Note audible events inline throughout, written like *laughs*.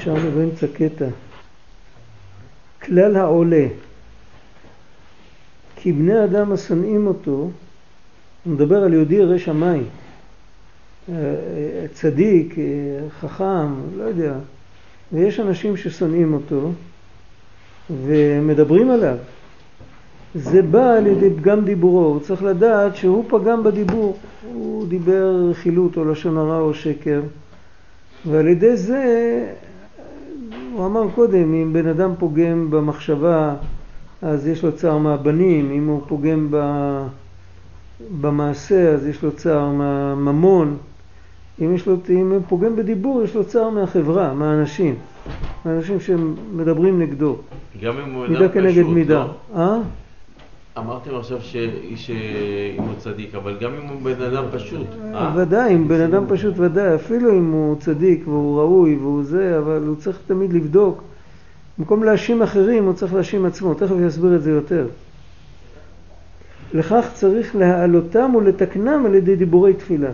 נשארנו באמצע קטע. כלל העולה, כי בני אדם השונאים אותו, הוא מדבר על יהודי ירא שמיים, צדיק, חכם, לא יודע, ויש אנשים ששונאים אותו ומדברים עליו. זה בא על ידי פגם דיבורו, הוא צריך לדעת שהוא פגם בדיבור, הוא דיבר רכילות או לשון הרע או שקר, ועל ידי זה, הוא אמר קודם, אם בן אדם פוגם במחשבה, אז יש לו צער מהבנים, אם הוא פוגם במעשה, אז יש לו צער מהממון, אם, יש לו, אם הוא פוגם בדיבור, יש לו צער מהחברה, מהאנשים, מהאנשים שמדברים נגדו. גם אם הוא מידה כנגד מידה. לא? אה? אמרתם עכשיו שאיש אם הוא צדיק, אבל גם אם הוא בן אדם פשוט. אה? ודאי, אם בן אדם פשוט ודאי, אפילו אם הוא צדיק והוא ראוי והוא זה, אבל הוא צריך תמיד לבדוק. במקום להאשים אחרים, הוא צריך להאשים עצמו. תכף יסביר את זה יותר. לכך צריך להעלותם ולתקנם על ידי דיבורי תפילה.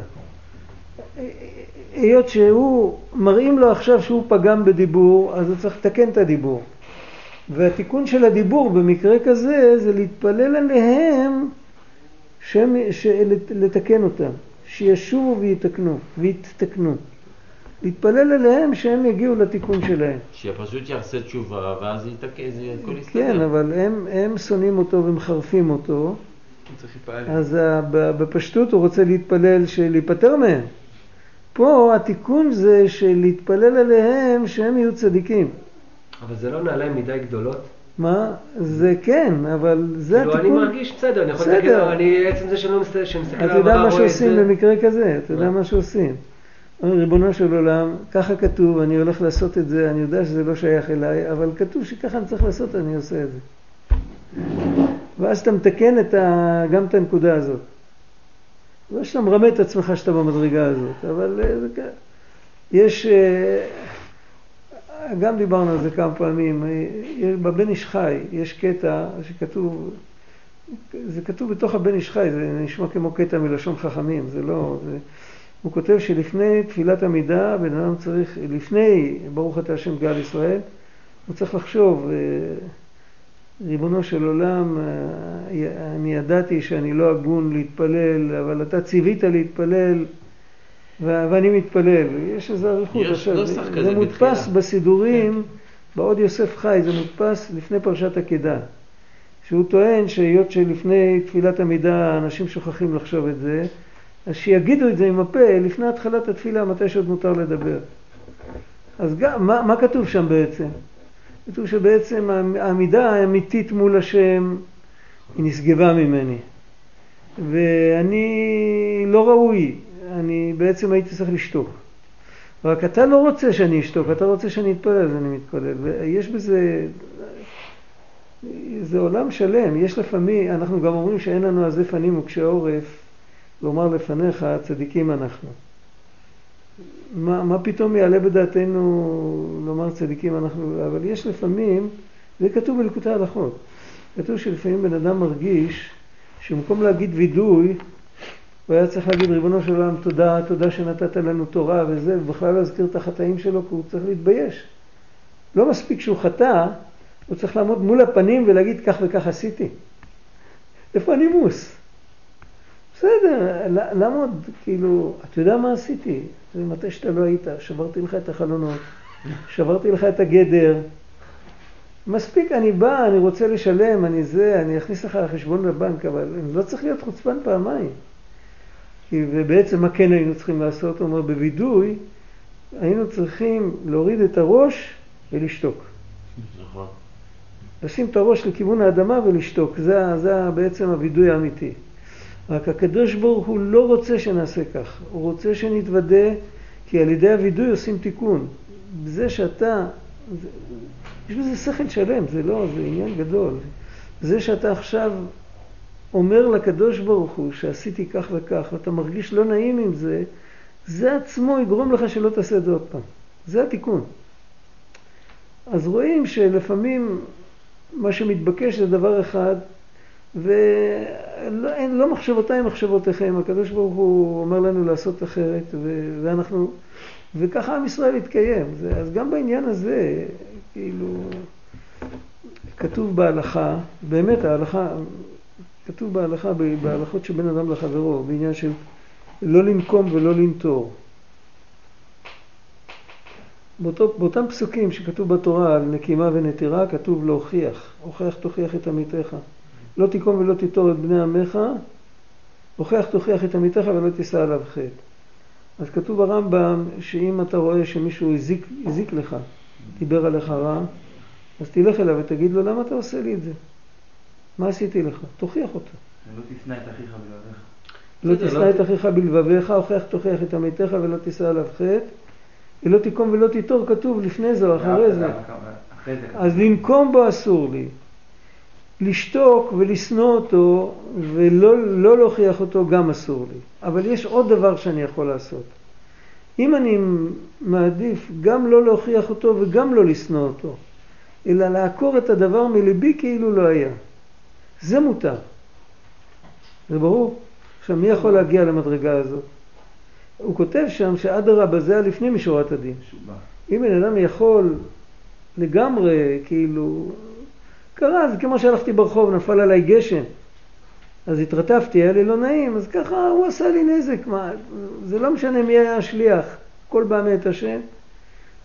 היות שהוא, מראים לו עכשיו שהוא פגם בדיבור, אז הוא צריך לתקן את הדיבור. והתיקון של הדיבור במקרה כזה זה להתפלל עליהם שהם, לתקן אותם, שישובו ויתקנו, ויתקנו. להתפלל עליהם שהם יגיעו לתיקון שלהם. שפשוט יעשה תשובה ואז יתקן, זה הכל יסתדר. כן, אבל הם, הם שונאים אותו ומחרפים אותו, אז בפשטות הוא רוצה להתפלל, להיפטר מהם. פה התיקון זה של להתפלל עליהם שהם יהיו צדיקים. אבל זה לא נעליים מדי גדולות? מה? זה כן, אבל זה כאילו התיקון. אני מרגיש בסדר, אני יכול להגיד, אני עצם זה שאני לא מסתכל על אתה יודע מה שעושים במקרה כזה, אתה יודע מה שעושים. ריבונו של עולם, ככה כתוב, אני הולך לעשות את זה, אני יודע שזה לא שייך אליי, אבל כתוב שככה אני צריך לעשות, אני עושה את זה. ואז אתה מתקן את ה... גם את הנקודה הזאת. לא שאתה מרמה את עצמך שאתה במדרגה הזאת, אבל אה. יש, אה, גם דיברנו על זה כמה פעמים, אה, בבן איש חי יש קטע שכתוב, זה כתוב בתוך הבן איש חי, זה נשמע כמו קטע מלשון חכמים, זה לא, זה, הוא כותב שלפני תפילת עמידה, בן אדם צריך, לפני ברוך אתה השם גאל ישראל, הוא צריך לחשוב, ריבונו של עולם, אני ידעתי שאני לא הגון להתפלל, אבל אתה ציווית להתפלל, ואני מתפלל. יש איזו אריכות. יש נוסח כזה זה מודפס בסידורים, כן. בעוד יוסף חי, זה מודפס לפני פרשת עקדה. שהוא טוען שהיות שלפני תפילת עמידה אנשים שוכחים לחשוב את זה, אז שיגידו את זה עם הפה לפני התחלת התפילה, מתי שעוד מותר לדבר. אז גם, מה, מה כתוב שם בעצם? כתוב שבעצם העמידה האמיתית מול השם היא נשגבה ממני. ואני לא ראוי, אני בעצם הייתי צריך לשתוק. רק אתה לא רוצה שאני אשתוק, אתה רוצה שאני אתפלל, אז אני מתפלל. ויש בזה, זה עולם שלם. יש לפעמים, אנחנו גם אומרים שאין לנו עזי פנים וקשי עורף, לומר לפניך צדיקים אנחנו. מה, מה פתאום יעלה בדעתנו לומר צדיקים אנחנו, אבל יש לפעמים, זה כתוב בלקוטי הלכות, כתוב שלפעמים בן אדם מרגיש שבמקום להגיד וידוי, הוא היה צריך להגיד ריבונו של עולם תודה, תודה שנתת לנו תורה וזה, ובכלל להזכיר את החטאים שלו כי הוא צריך להתבייש. לא מספיק שהוא חטא, הוא צריך לעמוד מול הפנים ולהגיד כך וכך עשיתי. איפה הנימוס? בסדר, למה עוד, כאילו, אתה יודע מה עשיתי? זה מתי שאתה לא היית, שברתי לך את החלונות, שברתי לך את הגדר. מספיק, אני בא, אני רוצה לשלם, אני זה, אני אכניס לך לחשבון בבנק, אבל אני לא צריך להיות חוצפן פעמיים. כי, ובעצם מה כן היינו צריכים לעשות? הוא אומר, בווידוי היינו צריכים להוריד את הראש ולשתוק. נכון. לשים את הראש לכיוון האדמה ולשתוק, זה, זה בעצם הווידוי האמיתי. רק הקדוש ברוך הוא לא רוצה שנעשה כך, הוא רוצה שנתוודה, כי על ידי הווידוי עושים תיקון. זה שאתה, זה, יש בזה שכל שלם, זה לא, זה עניין גדול. זה שאתה עכשיו אומר לקדוש ברוך הוא שעשיתי כך וכך, ואתה מרגיש לא נעים עם זה, זה עצמו יגרום לך שלא תעשה את זה עוד פעם. זה התיקון. אז רואים שלפעמים מה שמתבקש זה דבר אחד, ולא לא מחשבותיי מחשבותיכם, הקדוש ברוך הוא אומר לנו לעשות אחרת, ו, ואנחנו, וככה עם ישראל התקיים. זה, אז גם בעניין הזה, כאילו, כתוב בהלכה, באמת ההלכה, כתוב בהלכה, בהלכות שבין אדם לחברו, בעניין של לא לנקום ולא לנטור. באותו, באותם פסוקים שכתוב בתורה על נקימה ונטירה, כתוב להוכיח, הוכח תוכיח את עמיתך. לא תקום ולא תיטור את בני עמך, הוכח תוכיח את עמיתך ולא תישא עליו חטא. אז כתוב ברמב"ם שאם אתה רואה שמישהו הזיק, הזיק לך, דיבר עליך רע, אז תלך אליו ותגיד לו למה אתה עושה לי את זה? מה עשיתי לך? תוכיח אותו. לא תשנא את אחיך בלבביך. לא תשנא את אחיך בלבביך, הוכח תוכיח את עמיתך ולא תישא עליו חטא. ולא תקום ולא תיטור כתוב לפני זה או אחרי זה. אז לנקום בו אסור לי. לשתוק ולשנוא אותו ולא לא להוכיח אותו גם אסור לי. אבל יש עוד דבר שאני יכול לעשות. אם אני מעדיף גם לא להוכיח אותו וגם לא לשנוא אותו, אלא לעקור את הדבר מליבי כאילו לא היה. זה מותר. זה ברור? עכשיו, מי יכול להגיע למדרגה הזאת? הוא כותב שם שאדרבה זה היה לפני משורת הדין. אם בן אדם יכול לגמרי, כאילו, קרה, זה כמו שהלכתי ברחוב, נפל עליי גשם, אז התרטפתי, היה לי לא נעים, אז ככה הוא עשה לי נזק, מה, זה לא משנה מי היה השליח, הכל בא מאת השם.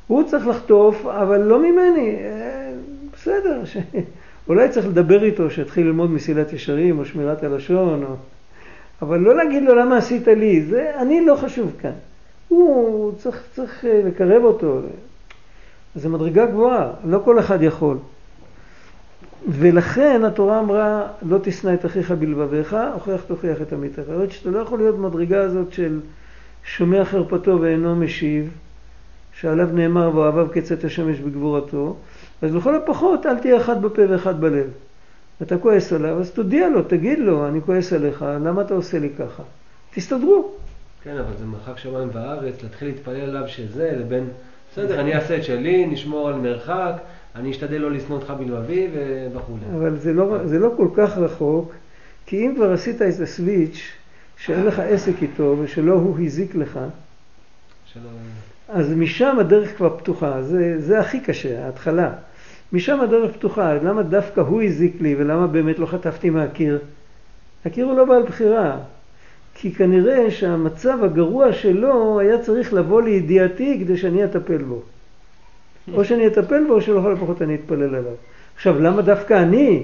הוא צריך לחטוף, אבל לא ממני, אה, בסדר. אולי צריך לדבר איתו, שיתחיל ללמוד מסילת ישרים או שמירת הלשון, או... אבל לא להגיד לו למה עשית לי, זה אני לא חשוב כאן. הוא צריך, צריך אה, לקרב אותו. זו מדרגה גבוהה, לא כל אחד יכול. ולכן התורה אמרה, לא תשנא את אחיך בלבביך, הוכיח תוכיח את עמיתך. זאת אומרת שאתה לא יכול להיות במדרגה הזאת של שומע חרפתו ואינו משיב, שעליו נאמר ואוהביו כצאת השמש בגבורתו, אז לכל הפחות אל תהיה אחד בפה ואחד בלב. אתה כועס עליו, אז תודיע לו, תגיד לו, אני כועס עליך, למה אתה עושה לי ככה? תסתדרו. כן, אבל זה מרחק שמיים וארץ, להתחיל להתפלל עליו שזה, לבין, בסדר, אני אעשה את שלי, נשמור על מרחק, אני אשתדל לא לשנוא אותך בלבבי וכולי. אבל זה לא, זה לא כל כך רחוק, כי אם כבר עשית את הסוויץ', שאין לך עסק איתו ושלא הוא הזיק לך, שלא... אז משם הדרך כבר פתוחה, זה, זה הכי קשה, ההתחלה. משם הדרך פתוחה, למה דווקא הוא הזיק לי ולמה באמת לא חטפתי מהקיר? הקיר הוא לא בעל בחירה, כי כנראה שהמצב הגרוע שלו היה צריך לבוא לידיעתי כדי שאני אטפל בו. או שאני אטפל בו או שלכל הפחות אני אתפלל עליו. עכשיו, למה דווקא אני?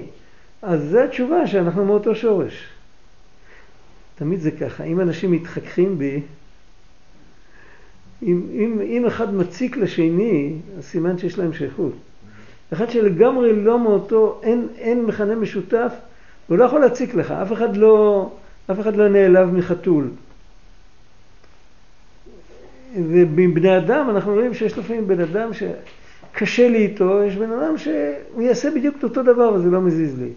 אז זו התשובה שאנחנו מאותו שורש. תמיד זה ככה, אם אנשים מתחככים בי, אם, אם, אם אחד מציק לשני, אז סימן שיש להם שייכות. אחד שלגמרי לא מאותו, אין, אין מכנה משותף, הוא לא יכול להציק לך, אף אחד לא, אף אחד לא נעלב מחתול. ובבני אדם אנחנו רואים שיש לפעמים בן אדם שקשה לי איתו, יש בן אדם שהוא יעשה בדיוק את אותו דבר וזה לא מזיז לי.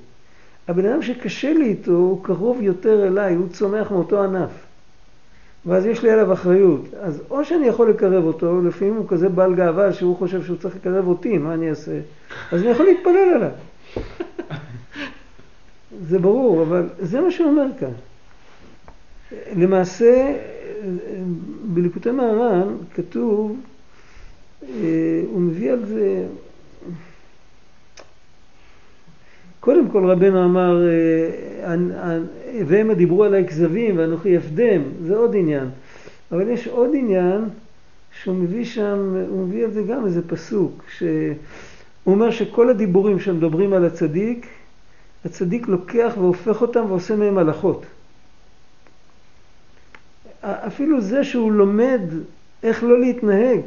הבן אדם שקשה לי איתו הוא קרוב יותר אליי, הוא צומח מאותו ענף. ואז יש לי עליו אחריות. אז או שאני יכול לקרב אותו, לפעמים הוא כזה בעל גאווה שהוא חושב שהוא צריך לקרב אותי, מה אני אעשה? אז אני יכול להתפלל עליו. *laughs* זה ברור, אבל זה מה שהוא אומר כאן. למעשה, בליקוטי מהר"ן כתוב, אה, הוא מביא על זה, קודם כל רבנו אמר, אה, והם דיברו עליי כזבים ואנוכי אפדם, זה עוד עניין. אבל יש עוד עניין שהוא מביא שם, הוא מביא על זה גם איזה פסוק, שהוא אומר שכל הדיבורים שמדברים על הצדיק, הצדיק לוקח והופך אותם ועושה מהם הלכות. אפילו זה שהוא לומד איך לא להתנהג,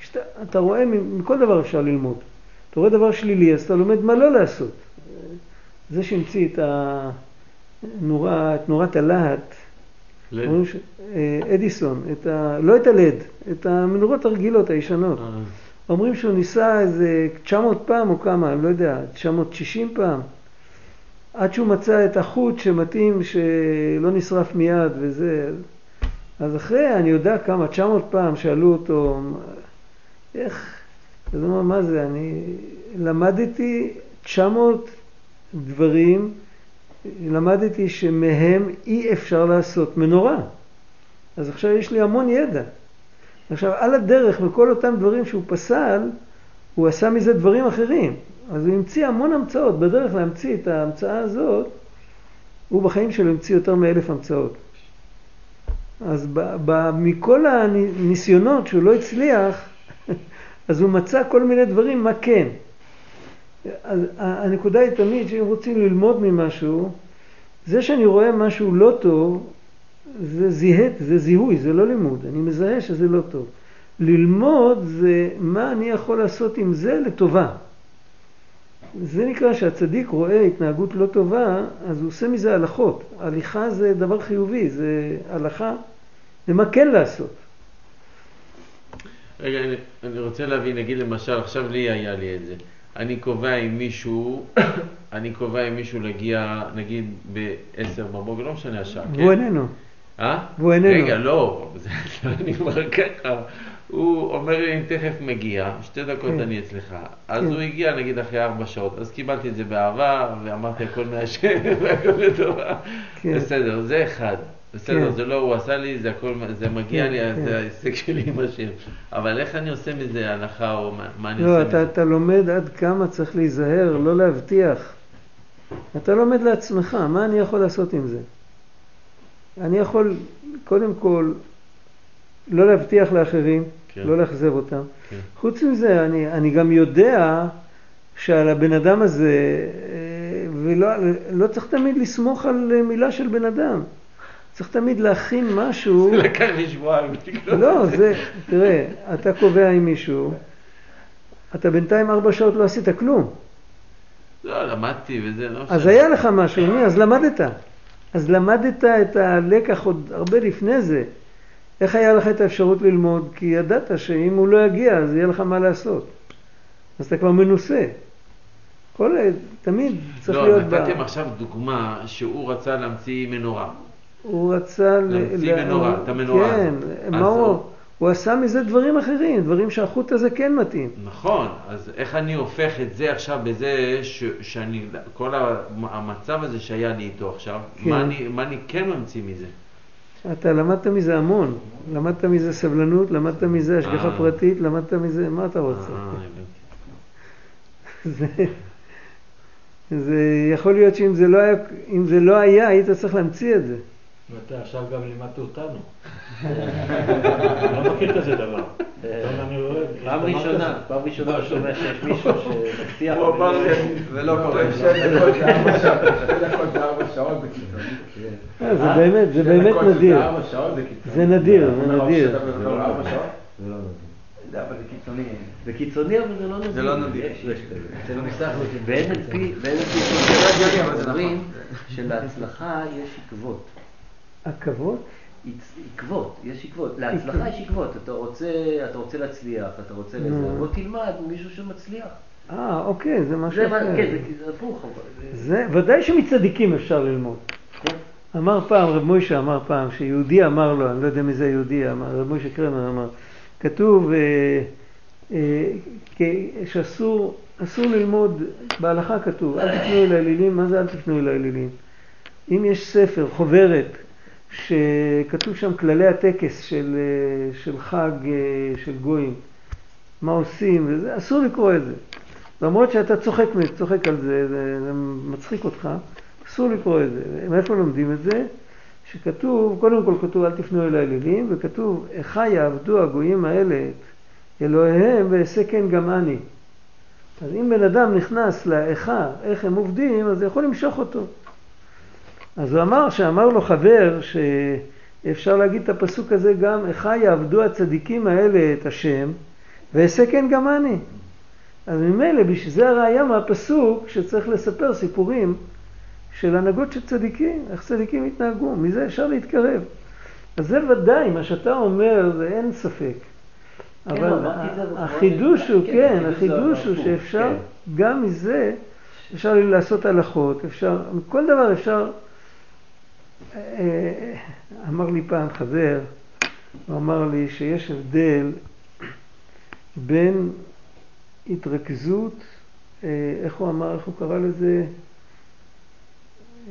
שאתה, אתה רואה, מכל דבר אפשר ללמוד. אתה רואה דבר שלילי, אז אתה לומד מה לא לעשות. זה שהמציא את הנורה, את נורת הלהט, ש... אה, אדיסון, את ה... לא את הלד, את המנורות הרגילות, הישנות. אה. אומרים שהוא ניסה איזה 900 פעם או כמה, אני לא יודע, 960 פעם, עד שהוא מצא את החוט שמתאים שלא נשרף מיד וזה. אז אחרי, אני יודע כמה, 900 פעם שאלו אותו, איך, אז הוא אמר, מה זה, אני למדתי 900 דברים, למדתי שמהם אי אפשר לעשות מנורה. אז עכשיו יש לי המון ידע. עכשיו, על הדרך, בכל אותם דברים שהוא פסל, הוא עשה מזה דברים אחרים. אז הוא המציא המון המצאות. בדרך להמציא את ההמצאה הזאת, הוא בחיים שלו המציא יותר מאלף המצאות. אז ב, ב, מכל הניסיונות שהוא לא הצליח, *laughs* אז הוא מצא כל מיני דברים מה כן. הנקודה היא תמיד שאם רוצים ללמוד ממשהו, זה שאני רואה משהו לא טוב, זה, זיהה, זה זיהוי, זה לא לימוד. אני מזהה שזה לא טוב. ללמוד זה מה אני יכול לעשות עם זה לטובה. זה נקרא שהצדיק רואה התנהגות לא טובה, אז הוא עושה מזה הלכות. הליכה זה דבר חיובי, זה הלכה, זה מה כן לעשות. רגע, אני, אני רוצה להבין, נגיד למשל, עכשיו לי היה לי את זה. אני קובע עם מישהו, *coughs* אני קובע עם מישהו להגיע, נגיד, ב-10 בבוקר, לא משנה השעה, כן? והוא איננו. אה? והוא איננו. רגע, לא, זה *laughs* לא נגמר ככה. הוא אומר לי, אני תכף מגיע, שתי דקות כן. אני אצלך. אז כן. הוא הגיע נגיד אחרי ארבע שעות, אז קיבלתי את זה באהבה, ואמרתי הכל מהשם, *laughs* והכל לטובה. כן. בסדר, זה אחד. בסדר, כן. זה לא הוא עשה לי, זה הכל, זה מגיע כן, לי, כן. זה ההישג שלי עם השם. אבל איך אני עושה מזה הנחה, או מה, מה אני לא, עושה אתה, מזה? אתה לומד עד כמה צריך להיזהר, לא להבטיח. אתה לומד לעצמך, מה אני יכול לעשות עם זה? אני יכול, קודם כל, לא להבטיח לאחרים, כן. לא לאכזב אותם. כן. חוץ מזה, אני, אני גם יודע שעל הבן אדם הזה, אה, ולא לא צריך תמיד לסמוך על מילה של בן אדם. צריך תמיד להכין משהו. לקח לי שבועיים. לא, זה, תראה, אתה קובע עם מישהו, אתה בינתיים ארבע שעות לא עשית כלום. לא, למדתי וזה, לא אז. היה לך משהו, נו, אז למדת. אז למדת את הלקח עוד הרבה לפני זה. איך היה לך את האפשרות ללמוד? כי ידעת שאם הוא לא יגיע, אז יהיה לך מה לעשות. אז אתה כבר מנוסה. כל, תמיד צריך לא, להיות... נתתם עכשיו דוגמה שהוא רצה להמציא מנורה. הוא רצה... להמציא מנורה, את המנורה כן, הזאת. מה אז הוא... הוא- עשה מזה דברים אחרים, דברים שהחוט הזה כן מתאים. נכון, אז איך אני הופך את זה עכשיו בזה ש, שאני, כל המצב הזה שהיה לי איתו עכשיו, כן. מה, אני, מה אני כן ממציא מזה? אתה למדת מזה המון. למדת מזה סבלנות, למדת מזה השגחה אה. פרטית, למדת מזה... מה אתה רוצה? אה. *laughs* זה, זה יכול להיות שאם זה לא היה, אם זה לא היה, היית צריך להמציא את זה. ואתה עכשיו גם לימדת אותנו. *laughs* אני לא מכיר כזה דבר. פעם ראשונה. פעם ראשונה אני שומע שיש מישהו *laughs* שמבטיח. הוא אמר לי, ולא קורה. שתי דקות זה זה זה קיצוני. אה, זה באמת, זה באמת נדיר. זה שעות זה קיצוני. זה נדיר, אתה זה אומר, נדיר. מדבר ארבע שעות? זה לא נדיר. זה אבל זה קיצוני. זה קיצוני אבל זה לא נדיר. זה לא נדיר. יש כזה. אצל המסך ב-NLP, ב-NLP זה לא אבל זה אומרים נכון. שלהצלחה יש עקבות. עכבות? עץ- עקבות, יש עקבות. להצלחה יש עקבות. אתה רוצה, אתה רוצה להצליח, אתה רוצה לזה. בוא תלמד מישהו שמצליח. אה, אוקיי, זה משהו אחר. כן, זה- הפוך. זה- ודאי שמצדיקים אפשר ללמוד. כן. אמר פעם, רב מוישה אמר פעם, שיהודי אמר לו, אני לא יודע מי זה יהודי, אמר, רב מוישה קרמר אמר, כתוב אה, אה, שאסור אסור ללמוד, בהלכה כתוב, אל תפנו אל האלילים, מה זה אל תפנו אל האלילים? אם יש ספר, חוברת, שכתוב שם כללי הטקס של, אה, של חג אה, של גויים, מה עושים, וזה, אסור לקרוא את זה. למרות שאתה צוחק, צוחק על זה, זה, זה מצחיק אותך, אסור לקרוא את זה. מאיפה לומדים את זה? שכתוב, קודם כל כתוב אל תפנו אל האלילים, וכתוב, איכה יעבדו הגויים האלה את אלוהיהם ואעשה כן גם אני. אז אם בן אדם נכנס לאיכה, איך הם עובדים, אז זה יכול למשוך אותו. אז הוא אמר, שאמר לו חבר, שאפשר להגיד את הפסוק הזה גם, איכה יעבדו הצדיקים האלה את השם, ואעשה כן גם אני. אז ממילא, בשביל זה הראייה מהפסוק שצריך לספר סיפורים של הנהגות של צדיקים, איך צדיקים התנהגו, מזה אפשר להתקרב. אז זה ודאי, מה שאתה אומר, זה אין ספק. כן, אבל זה, אבל החידוש הוא, כן, כן, החידוש הוא שאפשר, כן. גם מזה, אפשר לעשות הלכות, אפשר, כל דבר אפשר, אמר לי פעם חבר, הוא אמר לי שיש הבדל בין התרכזות, אה, איך הוא אמר, איך הוא קרא לזה?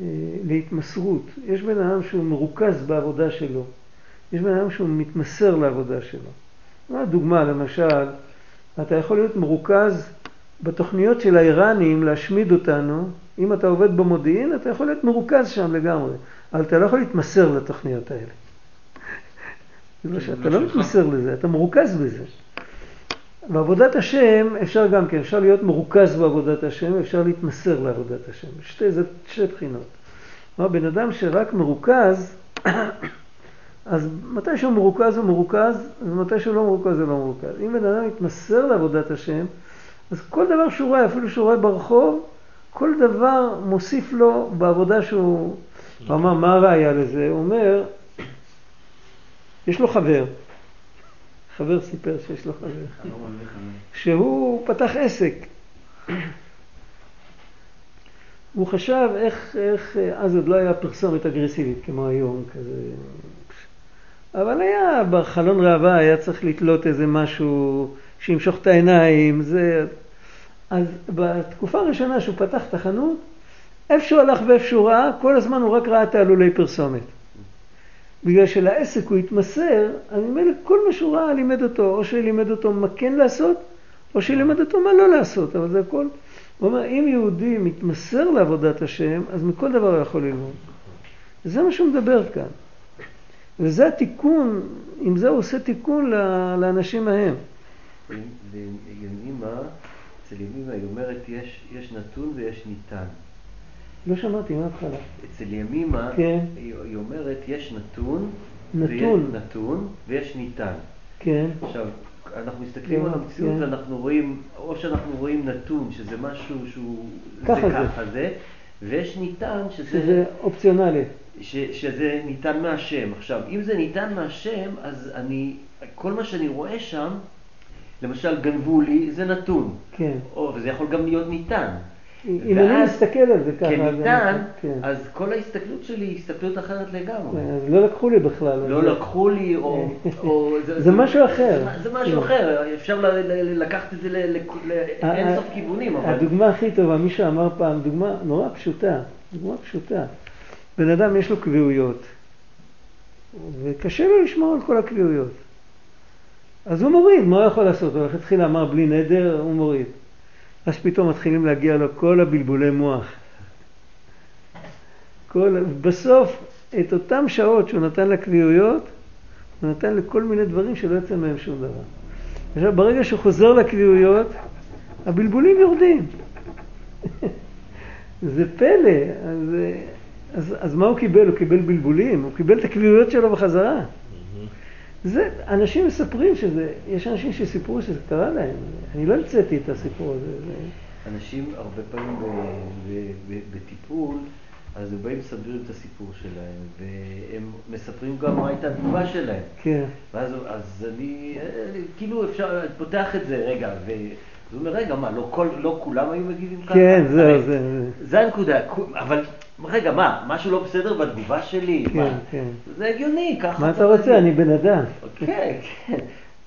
אה, להתמסרות. יש בן אדם שהוא מרוכז בעבודה שלו, יש בן אדם שהוא מתמסר לעבודה שלו. דוגמה, למשל, אתה יכול להיות מרוכז בתוכניות של האיראנים להשמיד אותנו. אם אתה עובד במודיעין, אתה יכול להיות מרוכז שם לגמרי, אבל אתה לא יכול להתמסר לתוכניות האלה. זה לא שאתה לא מתמסר לזה, אתה מרוכז בזה. בעבודת השם אפשר גם כן, אפשר להיות מרוכז בעבודת השם, אפשר להתמסר לעבודת השם. שתי, זה שתי בחינות. כלומר, בן אדם שרק מרוכז, *coughs* אז מתי שהוא מרוכז הוא מרוכז, ומתי שהוא לא מרוכז הוא לא מרוכז. אם בן אדם מתמסר לעבודת השם, אז כל דבר שהוא רואה, אפילו שהוא רואה ברחוב, כל דבר מוסיף לו בעבודה שהוא... הוא אמר, מה הראיה לזה? הוא אומר, יש לו חבר. חבר סיפר שיש לו חבר. שהוא פתח עסק. הוא חשב איך, איך, אז עוד לא היה פרסומת אגרסיבית כמו היום, כזה. אבל היה בחלון ראווה, היה צריך לתלות איזה משהו שימשוך את העיניים, זה... אז בתקופה הראשונה שהוא פתח את החנות, איפה שהוא הלך ואיפה שהוא ראה, כל הזמן הוא רק ראה תעלולי פרסומת. בגלל שלעסק הוא התמסר, אז ממילא כל מה שהוא ראה לימד אותו, או שלימד אותו מה כן לעשות, או שלימד אותו מה לא לעשות, אבל זה הכל. הוא אומר, אם יהודי מתמסר לעבודת השם, אז מכל דבר הוא יכול ללמוד. זה מה שהוא מדבר כאן. וזה התיקון, עם זה הוא עושה תיקון לאנשים ההם. וימימה, אצל ימימה היא אומרת, יש, יש נתון ויש ניתן. לא שמעתי, מה התחלה? אצל ימימה, כן. היא, היא אומרת, יש נתון, נתון. ויש נתון ויש ניתן. כן. עכשיו, אנחנו מסתכלים כן, על המציאות כן. ואנחנו רואים, או שאנחנו רואים נתון, שזה משהו שהוא... ככה זה. ככה זה, ויש ניתן, שזה... שזה אופציונלי. ש, שזה ניתן מהשם. עכשיו, אם זה ניתן מהשם, אז אני, כל מה שאני רואה שם, למשל גנבו לי, זה נתון. כן. או, וזה יכול גם להיות ניתן. אם אני מסתכל על זה ככה, אז כניתן, אני- כן. אז כל ההסתכלות שלי היא הסתכלות אחרת לגמרי. כן, אז לא לקחו לי בכלל. לא לקחו לי, או... או זה משהו אחר. זה, משהו כן. אחר, אפשר לקחת את זה לאין סוף כיוונים, אבל... הדוגמה הכי טובה, מישהו אמר פעם, דוגמה נורא פשוטה, דוגמה פשוטה. בן אדם יש לו קביעויות, וקשה לו לשמור על כל הקביעויות. אז הוא מוריד, מה הוא יכול לעשות? הוא לכתחילה אמר בלי נדר, הוא מוריד. אז פתאום מתחילים להגיע לו כל הבלבולי מוח. כל, בסוף, את אותן שעות שהוא נתן לקביעויות, הוא נתן לכל מיני דברים שלא יוצא מהם שום דבר. עכשיו, ברגע שהוא חוזר לקביעויות, הבלבולים יורדים. *laughs* זה פלא. אז, אז, אז מה הוא קיבל? הוא קיבל בלבולים, הוא קיבל את הקביעויות שלו בחזרה. זה, אנשים מספרים שזה, יש אנשים שסיפרו שזה קרה להם. אני לא המצאתי את הסיפור הזה. זה... אנשים הרבה פעמים בטיפול, אז הם באים מסדרים את הסיפור שלהם, והם מספרים גם מה הייתה התגובה שלהם. כן. ואז אז אני, כאילו אפשר, פותח את זה, רגע, ו... אז הוא אומר, רגע, מה, לא, כל, לא כולם היו מגיבים ככה? כן, זהו, זה... זה. זה הנקודה, אבל רגע, מה, משהו לא בסדר בתגובה שלי? כן, מה? כן. זה הגיוני, ככה. מה אתה רוצה? אני בן אדם. כן, כן.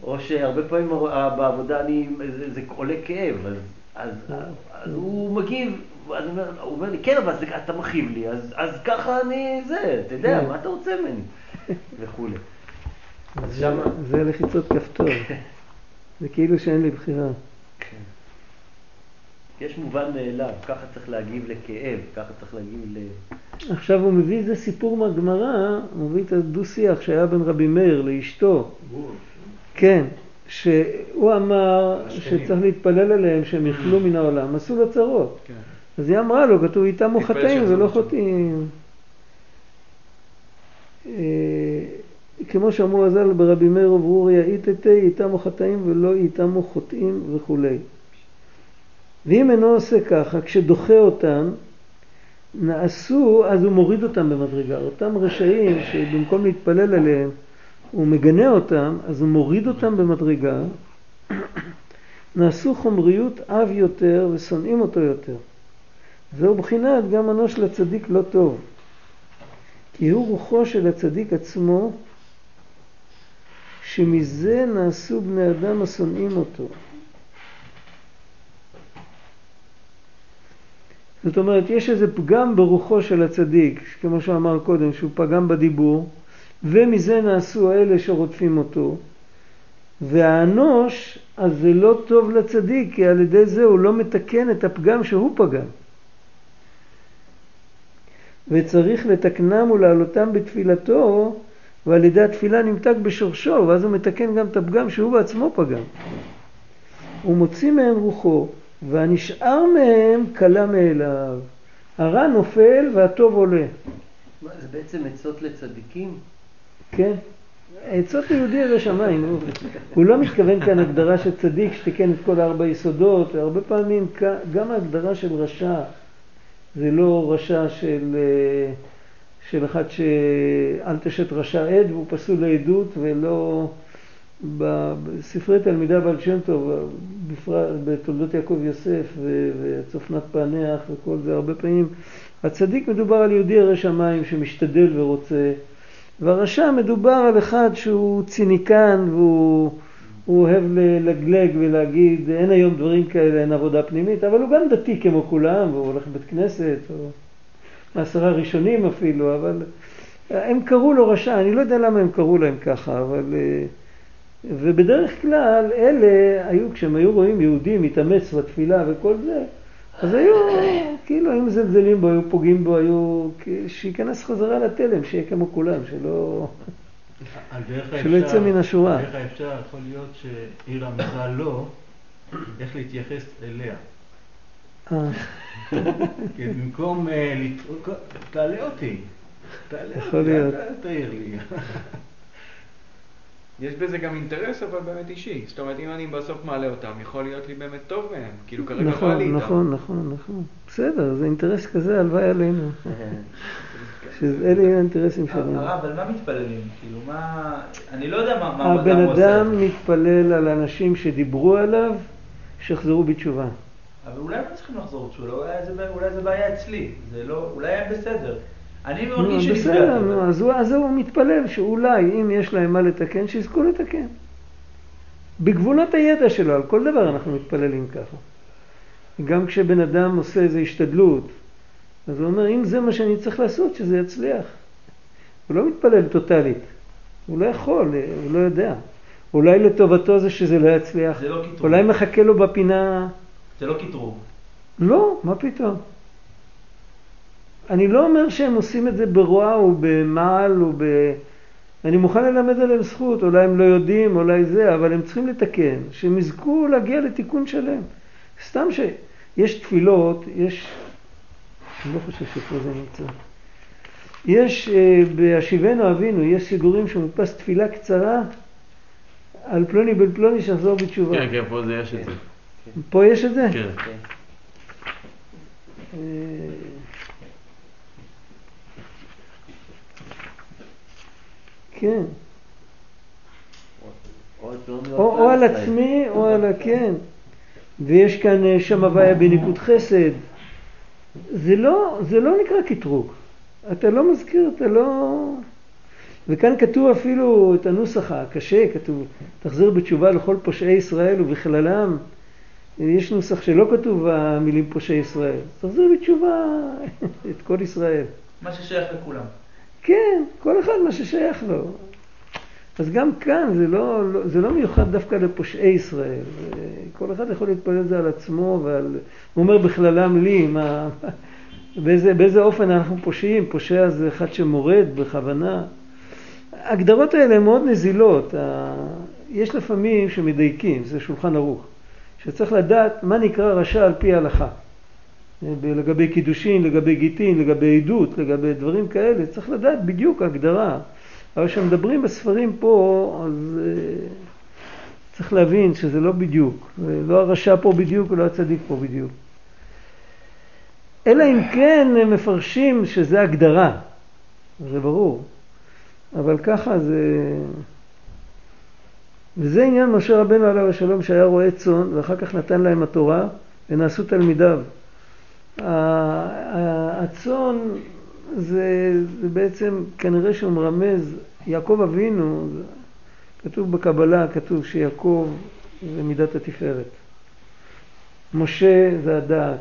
או שהרבה פעמים אה, בעבודה אני, זה, זה עולה כאב, אז, אז, אז הוא מגיב, אז אומר, הוא אומר לי, כן, אבל אתה מכאיב לי, אז, אז ככה אני, זה, אתה יודע, כן. מה אתה רוצה ממני? *laughs* וכולי. אז זה- זה לחיצות כפתור. זה כאילו שאין לי בחירה. כן. יש מובן מאליו, ככה צריך להגיב לכאב, ככה צריך להגיב ל... עכשיו הוא מביא איזה סיפור מהגמרא, הוא מביא את הדו-שיח שהיה בין רבי מאיר לאשתו. כן, שהוא אמר שצריך להתפלל עליהם שהם יאכלו מן העולם, עשו לו צרות. כן. אז היא אמרה לו, כתוב איתם הוא חטאים ולא צרות. חוטאים. אה, כמו שאמרו הז"ל ברבי מאיר וברוריה, איתתי איתם הוא חטאים ולא איתם הוא חוטאים וכולי. ואם אינו עושה ככה, כשדוחה אותם, נעשו, אז הוא מוריד אותם במדרגה. אותם רשעים שבמקום להתפלל עליהם, הוא מגנה אותם, אז הוא מוריד אותם במדרגה. נעשו חומריות עב יותר ושונאים אותו יותר. זהו בחינת גם אנוש לצדיק לא טוב. כי הוא רוחו של הצדיק עצמו, שמזה נעשו בני אדם השונאים אותו. זאת אומרת, יש איזה פגם ברוחו של הצדיק, כמו שאמר קודם, שהוא פגם בדיבור, ומזה נעשו האלה שרודפים אותו. והאנוש, אז זה לא טוב לצדיק, כי על ידי זה הוא לא מתקן את הפגם שהוא פגם. וצריך לתקנם ולהעלותם בתפילתו, ועל ידי התפילה נמתק בשורשו, ואז הוא מתקן גם את הפגם שהוא בעצמו פגם. הוא מוציא מהם רוחו, והנשאר מהם קלה מאליו. הרע נופל והטוב עולה. מה, זה בעצם עצות לצדיקים? כן. עצות ליהודי ירא שמיים, הוא, הוא לא מתכוון כאן הגדרה של צדיק שתיקן את כל ארבע יסודות, הרבה פעמים גם ההגדרה של רשע זה לא רשע של, אה, של אחד שאל תשת רשע עד והוא פסול לעדות ולא בספרי תלמידי הבעל שם טוב, בפרט בתולדות יעקב יוסף וצופנת פענח וכל זה, הרבה פעמים הצדיק מדובר על יהודי ירא שמיים שמשתדל ורוצה והרשע מדובר על אחד שהוא ציניקן והוא אוהב ללגלג ולהגיד אין היום דברים כאלה, אין עבודה פנימית, אבל הוא גם דתי כמו כולם והוא הולך לבית כנסת, או מעשרה ראשונים אפילו, אבל הם קראו לו רשע, אני לא יודע למה הם קראו להם ככה, אבל... ובדרך כלל אלה היו, כשהם היו רואים יהודי מתאמץ בתפילה וכל זה, אז היו, כאילו היו מזלזלים בו, היו פוגעים בו, היו, שייכנס חזרה לתלם, שיהיה כמו כולם, שלא, שלא יצא מן השורה. איך האפשר יכול להיות שעיר אמרה לא, איך להתייחס אליה. אה. במקום אה, לצעוק, תעלה אותי. תעלה אותי. אל תעיר לי. יש בזה גם אינטרס אבל באמת אישי. זאת אומרת, אם אני בסוף מעלה אותם, יכול להיות לי באמת טוב מהם. כאילו כרגע בא לי נכון, איתם. נכון, נכון, נכון. בסדר, זה אינטרס כזה, הלוואי עלינו. *laughs* שאלה יהיו האינטרסים שלנו. הרב, על מה מתפללים? כאילו, מה... אני לא יודע מה מה הבן. אדם מתפלל על אנשים שדיברו עליו, שיחזרו בתשובה. אבל אולי הם לא צריכים לחזור בתשובה, אולי זה- אולי זה בעיה אצלי. זה לא... אולי הם בסדר. אני מרגיש בסדר, שנפגעתי. נו, אז הוא- אז הוא מתפלל שאולי אם יש להם מה לתקן, שיזכו לתקן. בגבולות הידע שלו, על כל דבר אנחנו מתפללים ככה. גם כשבן אדם עושה איזו השתדלות, אז הוא אומר, אם זה מה שאני צריך לעשות, שזה יצליח. הוא לא מתפלל טוטאלית, הוא לא יכול, הוא לא יודע. אולי לטובתו זה שזה לא יצליח, זה לא קטרוג. אולי מחכה לו בפינה, זה לא קטרוג. לא, מה פתאום. אני לא אומר שהם עושים את זה ברוע או במעל או ב... אני מוכן ללמד עליהם זכות, אולי הם לא יודעים, אולי זה, אבל הם צריכים לתקן, שהם יזכו להגיע לתיקון שלם. סתם שיש תפילות, יש... אני לא חושב שפה זה נמצא. יש, אה, בהשיבנו אבינו, יש סידורים שמודפס תפילה קצרה על פלוני בן פלוני שיחזור בתשובה. כן, כן, פה זה יש את זה. פה יש את זה? כן. כן. אה. או על או, או על. עצמי או על ה... כן. ויש כאן אה, שם הוויה בניקוד חסד. זה לא, זה לא נקרא קטרוג. אתה לא מזכיר, אתה לא... וכאן כתוב אפילו את הנוסח הקשה, כתוב תחזיר בתשובה לכל פושעי ישראל ובכללם. יש נוסח שלא כתוב המילים פושעי ישראל. תחזיר בתשובה *laughs* את כל ישראל. מה ששייך לכולם. כן, כל אחד מה ששייך לו. אז גם כאן זה לא, לא, זה לא מיוחד דווקא לפושעי ישראל. כל אחד יכול להתפלל את זה על עצמו ועל... הוא אומר בכללם לי, מה, באיזה, באיזה אופן אנחנו פושעים. פושע זה אחד שמורד בכוונה. ההגדרות האלה הן מאוד נזילות. יש לפעמים שמדייקים, זה שולחן ערוך, שצריך לדעת מה נקרא רשע על פי ההלכה. לגבי קידושין, לגבי גיטין, לגבי עדות, לגבי דברים כאלה, צריך לדעת בדיוק הגדרה. אבל כשמדברים בספרים פה, אז uh, צריך להבין שזה לא בדיוק. לא הרשע פה בדיוק ולא הצדיק פה בדיוק. אלא אם כן הם מפרשים שזה הגדרה, זה ברור. אבל ככה זה... וזה עניין משה רבנו עליו השלום שהיה רועה צאן ואחר כך נתן להם התורה ונעשו תלמידיו. הצאן זה, זה בעצם כנראה שהוא מרמז, יעקב אבינו, כתוב בקבלה, כתוב שיעקב זה מידת התפארת. משה זה הדעת.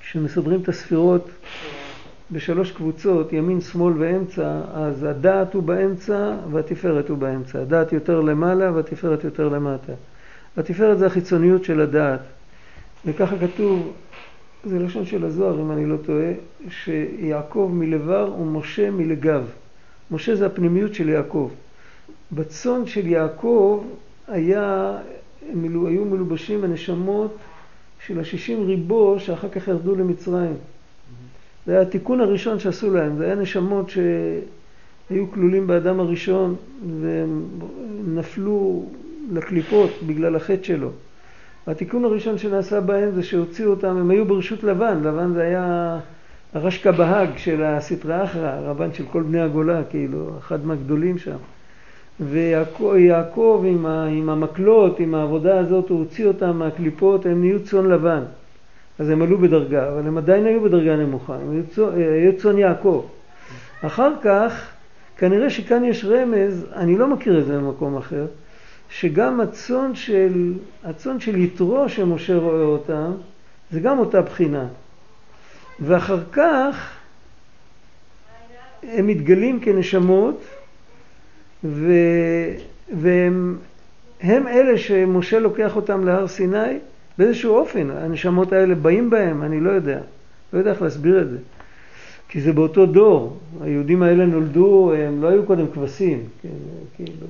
כשמסדרים את הספירות בשלוש קבוצות, ימין, שמאל ואמצע, אז הדעת הוא באמצע והתפארת הוא באמצע. הדעת יותר למעלה והתפארת יותר למטה. התפארת זה החיצוניות של הדעת. וככה כתוב, זה לשון של הזוהר אם אני לא טועה, שיעקב מלבר ומשה מלגב. משה זה הפנימיות של יעקב. בצאן של יעקב היה, מלו, היו מלובשים הנשמות של השישים ריבו שאחר כך ירדו למצרים. זה היה התיקון הראשון שעשו להם, זה היה נשמות שהיו כלולים באדם הראשון והם נפלו לקליפות בגלל החטא שלו. התיקון הראשון שנעשה בהם זה שהוציאו אותם, הם היו ברשות לבן, לבן זה היה הרשקה בהאג של הסטרא אחרא, הרבן של כל בני הגולה, כאילו, אחד מהגדולים שם. ויעקב עם, עם המקלות, עם העבודה הזאת, הוא הוציא אותם מהקליפות, הם נהיו צאן לבן. אז הם עלו בדרגה, אבל הם עדיין היו בדרגה נמוכה, הם היו היו צאן יעקב. אחר כך, כנראה שכאן יש רמז, אני לא מכיר את זה במקום אחר, שגם הצאן של, הצאן של יתרו שמשה רואה אותם, זה גם אותה בחינה. ואחר כך הם מתגלים כנשמות, ו, והם הם אלה שמשה לוקח אותם להר סיני באיזשהו אופן. הנשמות האלה באים בהם, אני לא יודע. לא יודע איך להסביר את זה. כי זה באותו דור. היהודים האלה נולדו, הם לא היו קודם כבשים. כן, כאילו.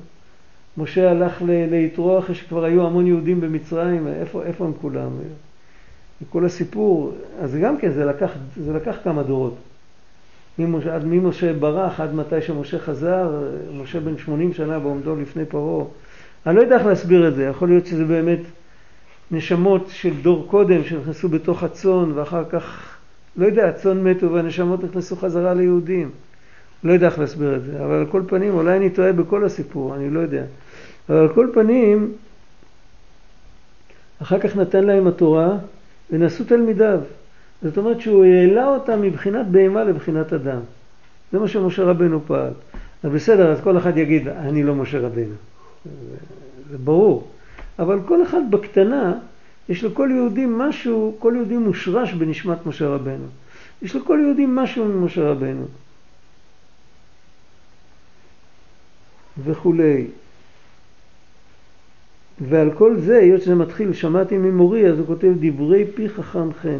משה הלך ליתרו אחרי שכבר היו המון יהודים במצרים, איפה, איפה הם כולם? כל הסיפור, אז גם כן, זה לקח, זה לקח כמה דורות. ממשה, עד ממשה ברח, עד מתי שמשה חזר, משה בן 80 שנה בעומדו לפני פרעה. אני לא יודע איך להסביר את זה, יכול להיות שזה באמת נשמות של דור קודם שנכנסו בתוך הצאן ואחר כך, לא יודע, הצאן מתו והנשמות נכנסו חזרה ליהודים. לא יודע איך להסביר את זה, אבל על כל פנים, אולי אני טועה בכל הסיפור, אני לא יודע. אבל על כל פנים, אחר כך נתן להם התורה ונעשו תלמידיו. זאת אומרת שהוא העלה אותם מבחינת בהמה לבחינת אדם. זה מה שמשה רבנו פעל. אז בסדר, אז כל אחד יגיד, אני לא משה רבנו. זה ברור. אבל כל אחד בקטנה, יש לכל יהודי משהו, כל יהודי מושרש בנשמת משה רבנו. יש לכל יהודי משהו ממשה רבנו. וכולי. ועל כל זה, היות שזה מתחיל, שמעתי ממורי, אז הוא כותב דברי פי חכם חן.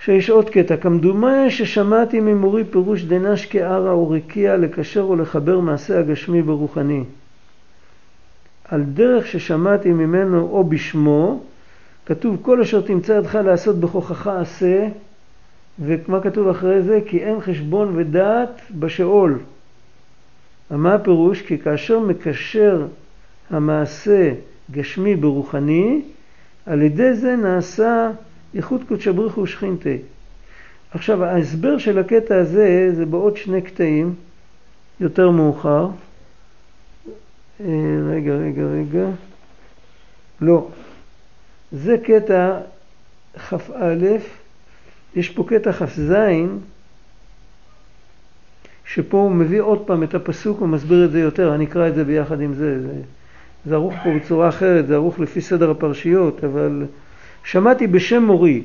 שיש עוד קטע, כמדומה ששמעתי ממורי פירוש דנש כערא או רקיע לקשר או לחבר מעשה הגשמי ברוחני. על דרך ששמעתי ממנו או בשמו, כתוב כל אשר תמצא ידך לעשות בכוחך עשה, ומה כתוב אחרי זה? כי אין חשבון ודעת בשאול. מה הפירוש? כי כאשר מקשר המעשה גשמי ברוחני, על ידי זה נעשה איחוד קודשא בריך ושכינתי. עכשיו ההסבר של הקטע הזה זה בעוד שני קטעים יותר מאוחר. אה, רגע, רגע, רגע. לא. זה קטע כ"א, יש פה קטע כ"ז שפה הוא מביא עוד פעם את הפסוק ומסביר את זה יותר, אני אקרא את זה ביחד עם זה, זה, זה ערוך פה בצורה אחרת, זה ערוך לפי סדר הפרשיות, אבל שמעתי בשם מורי,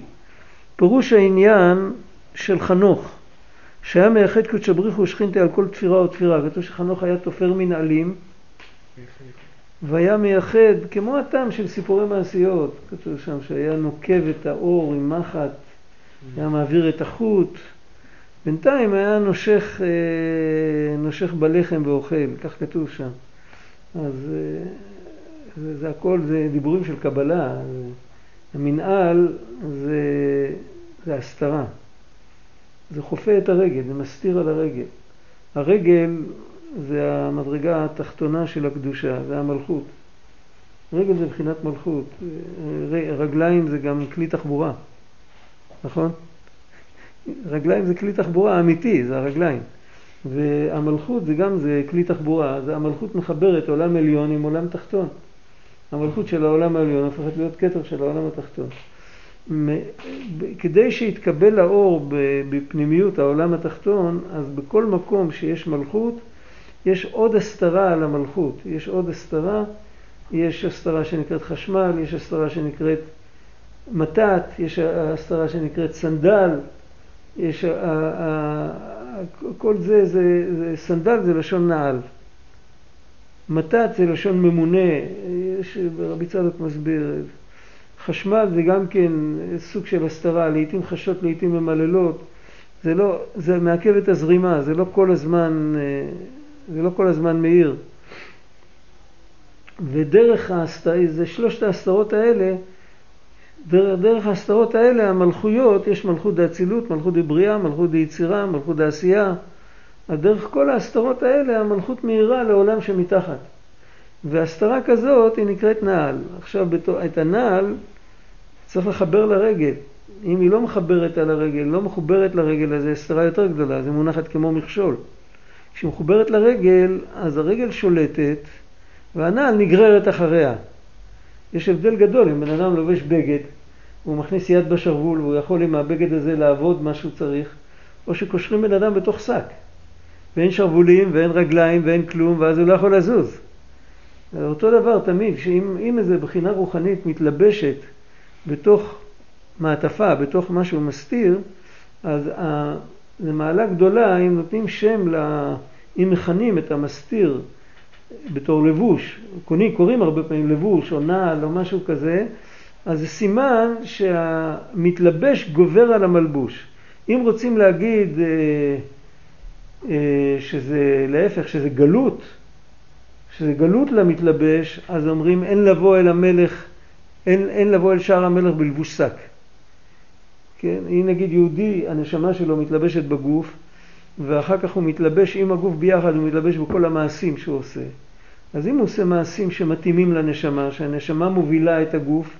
פירוש העניין של חנוך, שהיה מייחד קודשא בריחו ושכינתי על כל תפירה ותפירה, כתוב שחנוך היה תופר מנהלים והיה מייחד, כמו הטעם של סיפורי מעשיות, כתוב שם שהיה נוקב את האור עם מחט, היה מעביר את החוט, בינתיים היה נושך, אה, נושך בלחם ואוכל, כך כתוב שם. אז אה, זה, זה הכל, זה דיבורים של קבלה. המנהל זה, זה הסתרה. זה חופה את הרגל, זה מסתיר על הרגל. הרגל זה המדרגה התחתונה של הקדושה, זה המלכות. רגל זה מבחינת מלכות. רגליים זה גם כלי תחבורה, נכון? רגליים זה כלי תחבורה אמיתי, זה הרגליים. והמלכות זה גם זה כלי תחבורה, זה המלכות מחברת עולם עליון עם עולם תחתון. המלכות של העולם העליון הופכת להיות כתר של העולם התחתון. כדי שיתקבל האור בפנימיות העולם התחתון, אז בכל מקום שיש מלכות, יש עוד הסתרה על המלכות. יש עוד הסתרה, יש הסתרה שנקראת חשמל, יש הסתרה שנקראת מתת, יש הסתרה שנקראת סנדל, יש, ה- ה- ה- כל זה, זה, זה סנדל זה לשון נעל. מתת זה לשון ממונה, יש, רבי צדוק מסביר, חשמל זה גם כן סוג של הסתרה, לעיתים חשות, לעיתים ממללות, זה לא, זה מעכב את הזרימה, זה לא כל הזמן, אה, זה לא כל הזמן מאיר. ודרך ההסתר, זה שלושת ההסתרות האלה, דרך, דרך ההסתרות האלה המלכויות, יש מלכות דאצילות, מלכות דבריאה, מלכות דיצירה, מלכות דעשייה, אז דרך כל ההסתרות האלה המלכות מאירה לעולם שמתחת. והסתרה כזאת היא נקראת נעל. עכשיו את הנעל צריך לחבר לרגל. אם היא לא מחברת על הרגל, לא מחוברת לרגל, אז זו הסתרה יותר גדולה, זה מונחת כמו מכשול. כשהיא מחוברת לרגל, אז הרגל שולטת והנעל נגררת אחריה. יש הבדל גדול אם בן אדם לובש בגד, הוא מכניס יד בשרוול והוא יכול עם הבגד הזה לעבוד מה שהוא צריך, או שקושרים בן אדם בתוך שק. ואין שרוולים ואין רגליים ואין כלום, ואז הוא לא יכול לזוז. אותו דבר תמיד, שאם איזו בחינה רוחנית מתלבשת בתוך מעטפה, בתוך מה שהוא מסתיר, אז ה... מעלה גדולה אם נותנים שם, לה... אם מכנים את המסתיר בתור לבוש, קונים, קוראים הרבה פעמים לבוש או נעל או משהו כזה, אז זה סימן שהמתלבש גובר על המלבוש. אם רוצים להגיד אה, אה, שזה להפך, שזה גלות, שזה גלות למתלבש, אז אומרים אין לבוא אל המלך, אין, אין לבוא אל שער המלך בלבוש שק. כן? אם נגיד יהודי, הנשמה שלו מתלבשת בגוף, ואחר כך הוא מתלבש עם הגוף ביחד, הוא מתלבש בכל המעשים שהוא עושה. אז אם הוא עושה מעשים שמתאימים לנשמה, שהנשמה מובילה את הגוף,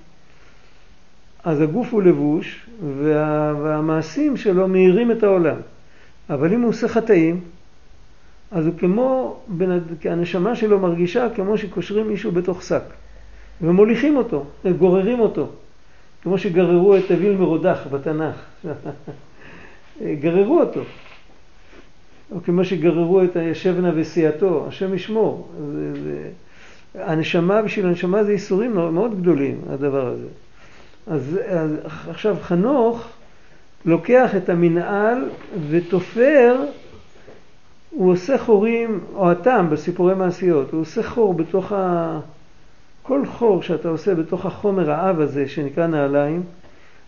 אז הגוף הוא לבוש, וה, והמעשים שלו מאירים את העולם. אבל אם הוא עושה חטאים, אז הוא כמו, הנשמה שלו מרגישה כמו שקושרים מישהו בתוך שק, ומוליכים אותו, גוררים אותו, כמו שגררו את אביל מרודח בתנ"ך. *laughs* גררו אותו. או כמו שגררו את הישבנה וסיעתו, השם ישמור. זה, זה, הנשמה, בשביל הנשמה זה ייסורים מאוד גדולים, הדבר הזה. אז, אז עכשיו חנוך לוקח את המנהל ותופר, הוא עושה חורים, או הטעם בסיפורי מעשיות, הוא עושה חור בתוך ה... כל חור שאתה עושה בתוך החומר האב הזה שנקרא נעליים,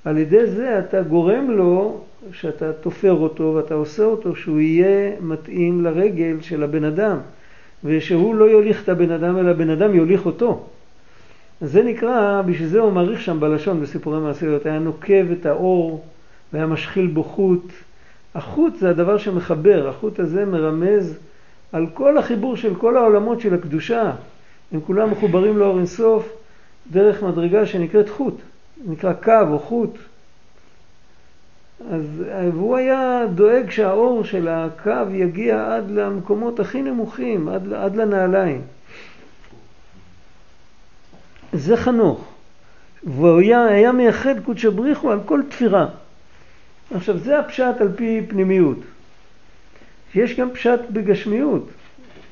על ידי זה אתה גורם לו, שאתה תופר אותו ואתה עושה אותו שהוא יהיה מתאים לרגל של הבן אדם, ושהוא לא יוליך את הבן אדם אלא הבן אדם יוליך אותו. זה נקרא, בשביל זה הוא מעריך שם בלשון בסיפורי מעשיות, היה נוקב את האור והיה משחיל בו חוט. החוט זה הדבר שמחבר, החוט הזה מרמז על כל החיבור של כל העולמות של הקדושה. הם כולם מחוברים לאור אינסוף דרך מדרגה שנקראת חוט. נקרא קו או חוט. אז, והוא היה דואג שהאור של הקו יגיע עד למקומות הכי נמוכים, עד, עד לנעליים. זה חנוך. והוא היה, היה מייחד קודשא בריחו על כל תפירה. עכשיו זה הפשט על פי פנימיות. יש גם פשט בגשמיות,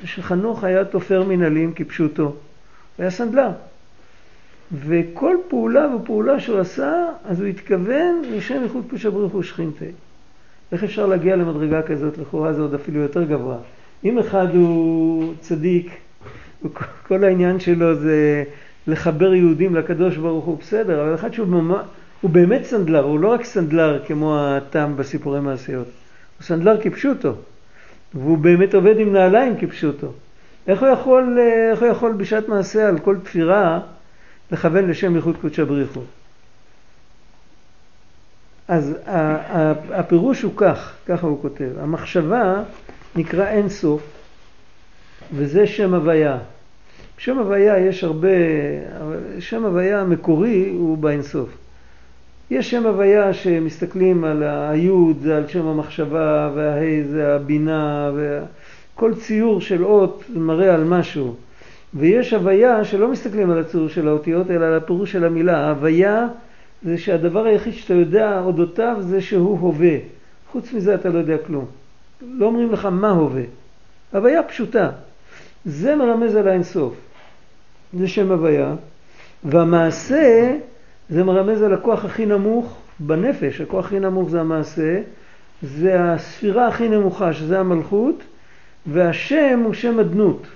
שחנוך היה תופר מנהלים כפשוטו. הוא היה סנדלר. וכל פעולה ופעולה שהוא עשה, אז הוא התכוון לשם ייחוד קדושה ברוך הוא שכינתה. איך אפשר להגיע למדרגה כזאת? לכאורה זה עוד אפילו יותר גבוה. אם אחד הוא צדיק, כל העניין שלו זה לחבר יהודים לקדוש ברוך הוא בסדר, אבל אחד שהוא ממש, הוא באמת סנדלר, הוא לא רק סנדלר כמו התם בסיפורי מעשיות, הוא סנדלר כפשוטו, והוא באמת עובד עם נעליים כפשוטו. איך הוא יכול, איך הוא יכול בשעת מעשה על כל תפירה לכוון לשם ייחוד קודשא בריך הוא. אז הפירוש הוא כך, ככה הוא כותב, המחשבה נקרא אין סוף וזה שם הוויה. שם הוויה יש הרבה, שם הוויה המקורי הוא באינסוף. יש שם הוויה שמסתכלים על היוד זה על שם המחשבה וההי זה הבינה וכל ציור של אות מראה על משהו. ויש הוויה שלא מסתכלים על הציור של האותיות, אלא על הפירוש של המילה. ההוויה זה שהדבר היחיד שאתה יודע אודותיו זה שהוא הווה. חוץ מזה אתה לא יודע כלום. לא אומרים לך מה הווה. הוויה פשוטה. זה מרמז על האינסוף. זה שם הוויה. והמעשה זה מרמז על הכוח הכי נמוך בנפש. הכוח הכי נמוך זה המעשה. זה הספירה הכי נמוכה, שזה המלכות, והשם הוא שם אדנות.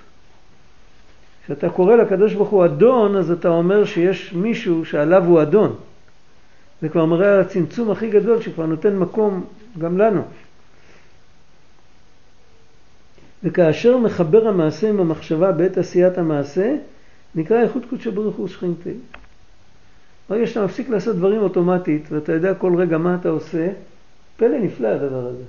כשאתה קורא לקדוש ברוך הוא אדון, אז אתה אומר שיש מישהו שעליו הוא אדון. זה כבר מראה על הצמצום הכי גדול שכבר נותן מקום גם לנו. וכאשר מחבר המעשה עם המחשבה בעת עשיית המעשה, נקרא איכות קודשא ברוך הוא שכינתי. ברגע שאתה מפסיק לעשות דברים אוטומטית, ואתה יודע כל רגע מה אתה עושה, פלא נפלא הדבר הזה.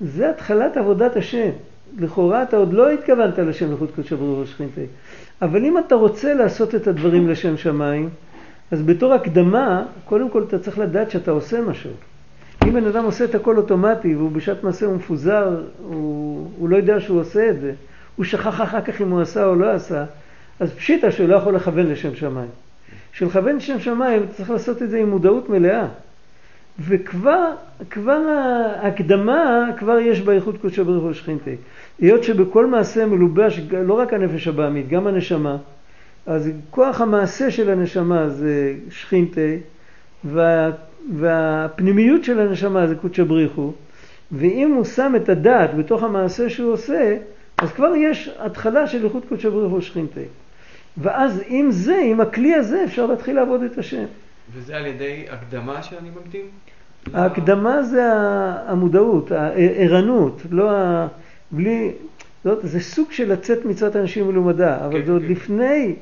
זה התחלת עבודת השם. לכאורה אתה עוד לא התכוונת לשם איכות קודשא ברוך הוא שכינתי. אבל אם אתה רוצה לעשות את הדברים לשם שמיים, אז בתור הקדמה, קודם כל אתה צריך לדעת שאתה עושה משהו. אם בן אדם עושה את הכל אוטומטי והוא בשעת מעשה הוא מפוזר, הוא, הוא לא יודע שהוא עושה את זה, הוא שכח אחר כך אם הוא עשה או לא עשה, אז פשיטה שהוא לא יכול לכוון לשם שמיים. בשביל לכוון לשם שמיים צריך לעשות את זה עם מודעות מלאה. וכבר כבר ההקדמה, כבר יש בה איכות קודשא ברוך הוא שכינתי. היות שבכל מעשה מלובש לא רק הנפש הבעמית, גם הנשמה, אז כוח המעשה של הנשמה זה שכינתי, וה, והפנימיות של הנשמה זה קודשא בריך הוא, ואם הוא שם את הדעת בתוך המעשה שהוא עושה, אז כבר יש התחלה של איכות קודשא בריך הוא שכינתי. ואז עם זה, עם הכלי הזה, אפשר להתחיל לעבוד את השם. וזה על ידי הקדמה שאני מקדים? ההקדמה זה המודעות, הערנות, לא ה... בלי... זאת, זה סוג של לצאת מצוות אנשים מלומדה, אבל כן, זה עוד כן. לפני,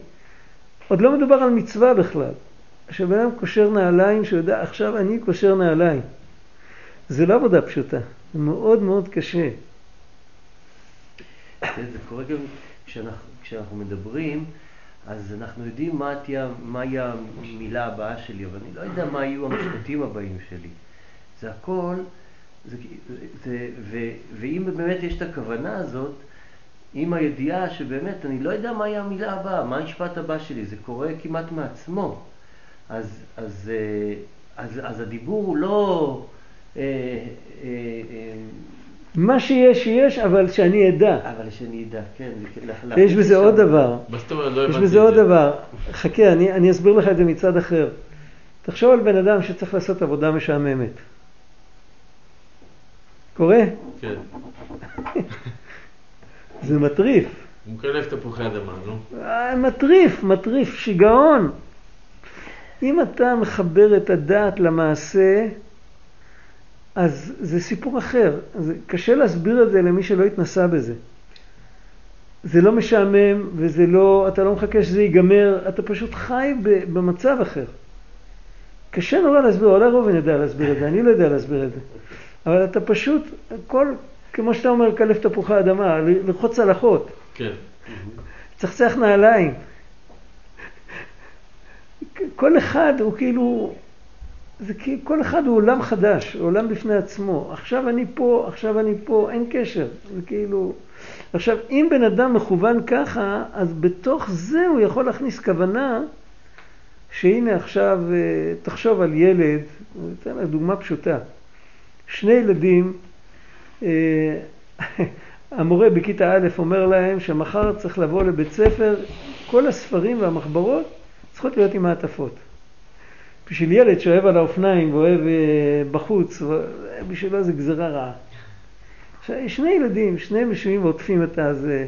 עוד לא מדובר על מצווה בכלל. כשבן אדם קושר נעליים, שהוא יודע, עכשיו אני קושר נעליים. זה לא עבודה פשוטה, זה מאוד מאוד קשה. זה קורה גם כשאנחנו, כשאנחנו מדברים, אז אנחנו יודעים מה תהיה, מהי המילה הבאה שלי, אבל אני לא יודע מה יהיו המשפטים הבאים שלי. זה הכל, זה, זה, ו, ואם באמת יש את הכוונה הזאת, עם הידיעה שבאמת אני לא יודע מהי המילה הבאה, מה המשפט הבא שלי, זה קורה כמעט מעצמו. אז, אז, אה, אז, אז הדיבור הוא לא... אה, אה, אה, מה שיש, יש, אבל שאני אדע. אבל שאני אדע, כן. ויש בזה עוד. דבר. מה זאת אומרת? לא יש הבנתי בזה את עוד. דבר. חכה, אני, אני אסביר לך את זה מצד אחר. תחשוב על בן אדם שצריך לעשות עבודה משעממת. קורה? כן. *laughs* זה מטריף. הוא מקלף תפוחי אדמה, נו. אה, מטריף, מטריף, שיגעון. אם אתה מחבר את הדעת למעשה, אז זה סיפור אחר. זה קשה להסביר את זה למי שלא התנסה בזה. זה לא משעמם וזה לא, אתה לא מחכה שזה ייגמר, אתה פשוט חי במצב אחר. קשה נורא להסביר, אולי ראובן יודע להסביר את זה, אני לא יודע להסביר את זה. אבל אתה פשוט, הכל, כמו שאתה אומר, לקלף תפוחי אדמה, ל- ללחוץ צלחות. כן. צחצח נעליים. כל אחד הוא כאילו, זה כאילו, כל אחד הוא עולם חדש, עולם בפני עצמו. עכשיו אני פה, עכשיו אני פה, אין קשר. זה כאילו... עכשיו, אם בן אדם מכוון ככה, אז בתוך זה הוא יכול להכניס כוונה שהנה עכשיו, אה, תחשוב על ילד, אני אתן לך דוגמה פשוטה. שני ילדים, אה, *laughs* המורה בכיתה א' אומר להם שמחר צריך לבוא לבית ספר, כל הספרים והמחברות צריכות להיות עם מעטפות. בשביל ילד שאוהב על האופניים ואוהב אה, בחוץ, בשבילו זה גזירה רעה. שני ילדים, שניהם יושבים ועוטפים את הזה.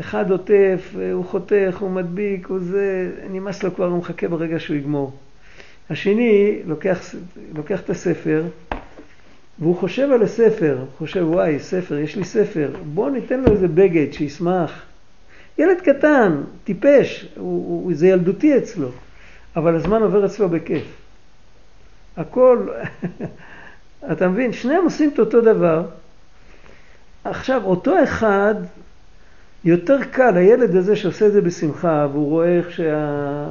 אחד עוטף, אה, הוא חותך, הוא מדביק, הוא זה, נמאס לו כבר, הוא מחכה ברגע שהוא יגמור. השני לוקח, לוקח את הספר, והוא חושב על הספר, הוא חושב, וואי, ספר, יש לי ספר, בוא ניתן לו איזה בגד שישמח. ילד קטן, טיפש, הוא, הוא, זה ילדותי אצלו, אבל הזמן עובר אצלו בכיף. הכל, *laughs* אתה מבין, שניהם עושים את אותו דבר. עכשיו, אותו אחד, יותר קל, הילד הזה שעושה את זה בשמחה, והוא רואה איך שה...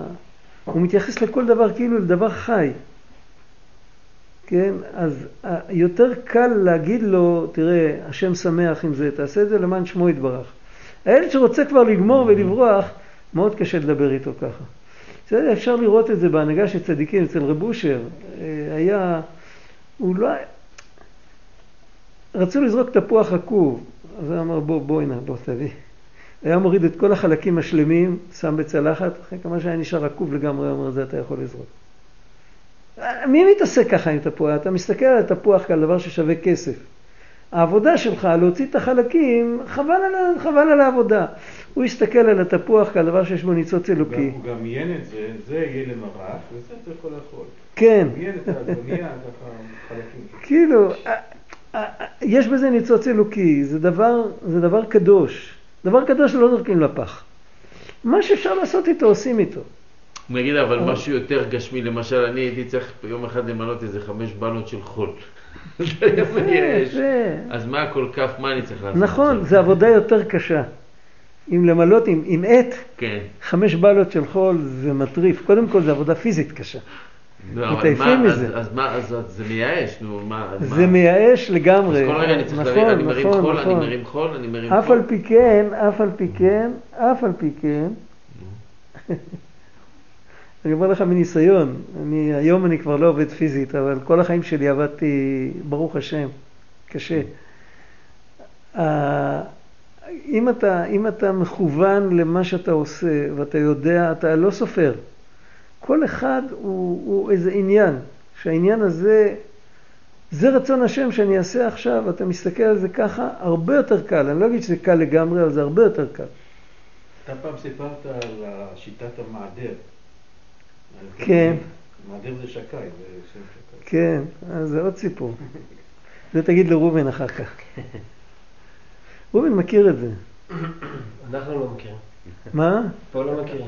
הוא מתייחס לכל דבר כאילו לדבר חי. כן? אז אה, יותר קל להגיד לו, תראה, השם שמח עם זה, תעשה את זה למען שמו יתברך. הילד שרוצה כבר לגמור ולברוח, מאוד קשה לדבר איתו ככה. בסדר, אפשר לראות את זה בהנהגה של צדיקים, אצל רב אושר, אה, היה, הוא לא, רצו לזרוק תפוח עקוב, אז הוא אמר בוא, בוא הנה, בוא תביא. היה מוריד את כל החלקים השלמים, שם בצלחת, אחרי כמה שהיה נשאר עקוב לגמרי, הוא אומר, זה אתה יכול לזרוק. מי מתעסק ככה עם תפוח? אתה מסתכל על התפוח כעל דבר ששווה כסף. העבודה שלך, להוציא את החלקים, חבל על, חבל על העבודה. הוא יסתכל על התפוח כעל דבר שיש בו ניצוץ אלוקי. הוא גם עיין את זה, זה יהיה למרק, וזה אתה יכול לאכול. כן. עיין את העגבנייה, *laughs* חלקים. כאילו, אה, אה, יש בזה ניצוץ אלוקי, זה דבר, זה דבר קדוש. דבר קדוש לא זורקים לפח. מה שאפשר לעשות איתו, עושים איתו. נגיד אבל משהו יותר גשמי, למשל אני הייתי צריך יום אחד למנות איזה חמש בנות של חול. *laughs* אז מה כל כך, מה אני צריך לעשות? נכון? זו עבודה יותר קשה. אם למלות עם, עם עט, כן. חמש בלות של חול זה מטריף. קודם כל זו עבודה פיזית קשה. לא, מתעייפים מה, מזה. אז- אז מה, אז אז זה מייאש, נו, מה? זה מה? מייאש לגמרי. אז כל רגע אני צריך נכון, להרים, אני מרים נכון, חול, אני נכון. מרים חול, אני מרים אף חול. על פי כן, אף על פי כן, אף על פי כן, *laughs* אני אומר לך מניסיון, אני, היום אני כבר לא עובד פיזית, אבל כל החיים שלי עבדתי, ברוך השם, קשה. אה, אם אתה, אם אתה מכוון למה שאתה עושה ואתה יודע, אתה לא סופר. כל אחד הוא, הוא איזה עניין, שהעניין הזה, זה רצון השם שאני אעשה עכשיו, אתה מסתכל על זה ככה, הרבה יותר קל. אני לא אגיד שזה קל לגמרי, אבל זה הרבה יותר קל. אתה פעם סיפרת על שיטת המעדר. כן. מעדר זה שקי, זה שם שקי. כן, אז זה עוד סיפור. זה תגיד לראובן אחר כך. ראובן מכיר את זה. אנחנו לא מכירים. מה? פה לא מכירים.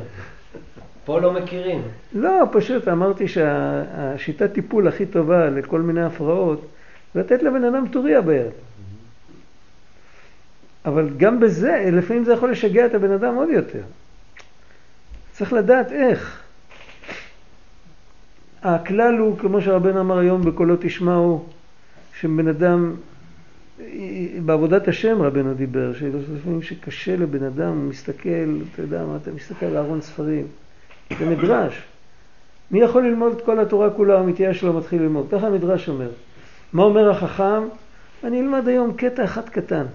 פה לא מכירים. לא, פשוט אמרתי שהשיטת טיפול הכי טובה לכל מיני הפרעות, זה לתת לבן אדם טוריה ביד. אבל גם בזה, לפעמים זה יכול לשגע את הבן אדם עוד יותר. צריך לדעת איך. הכלל הוא, כמו שהרבן אמר היום בקולו תשמעו, שבן אדם, בעבודת השם רבנו דיבר, שלפעמים שקשה לבן אדם, הוא מסתכל, אתה יודע מה, אתה מסתכל על ארון ספרים, זה מדרש. מי יכול ללמוד את כל התורה כולה, המתייאש שלו מתחיל ללמוד. ככה המדרש אומר. מה אומר החכם? אני אלמד היום קטע אחד קטן.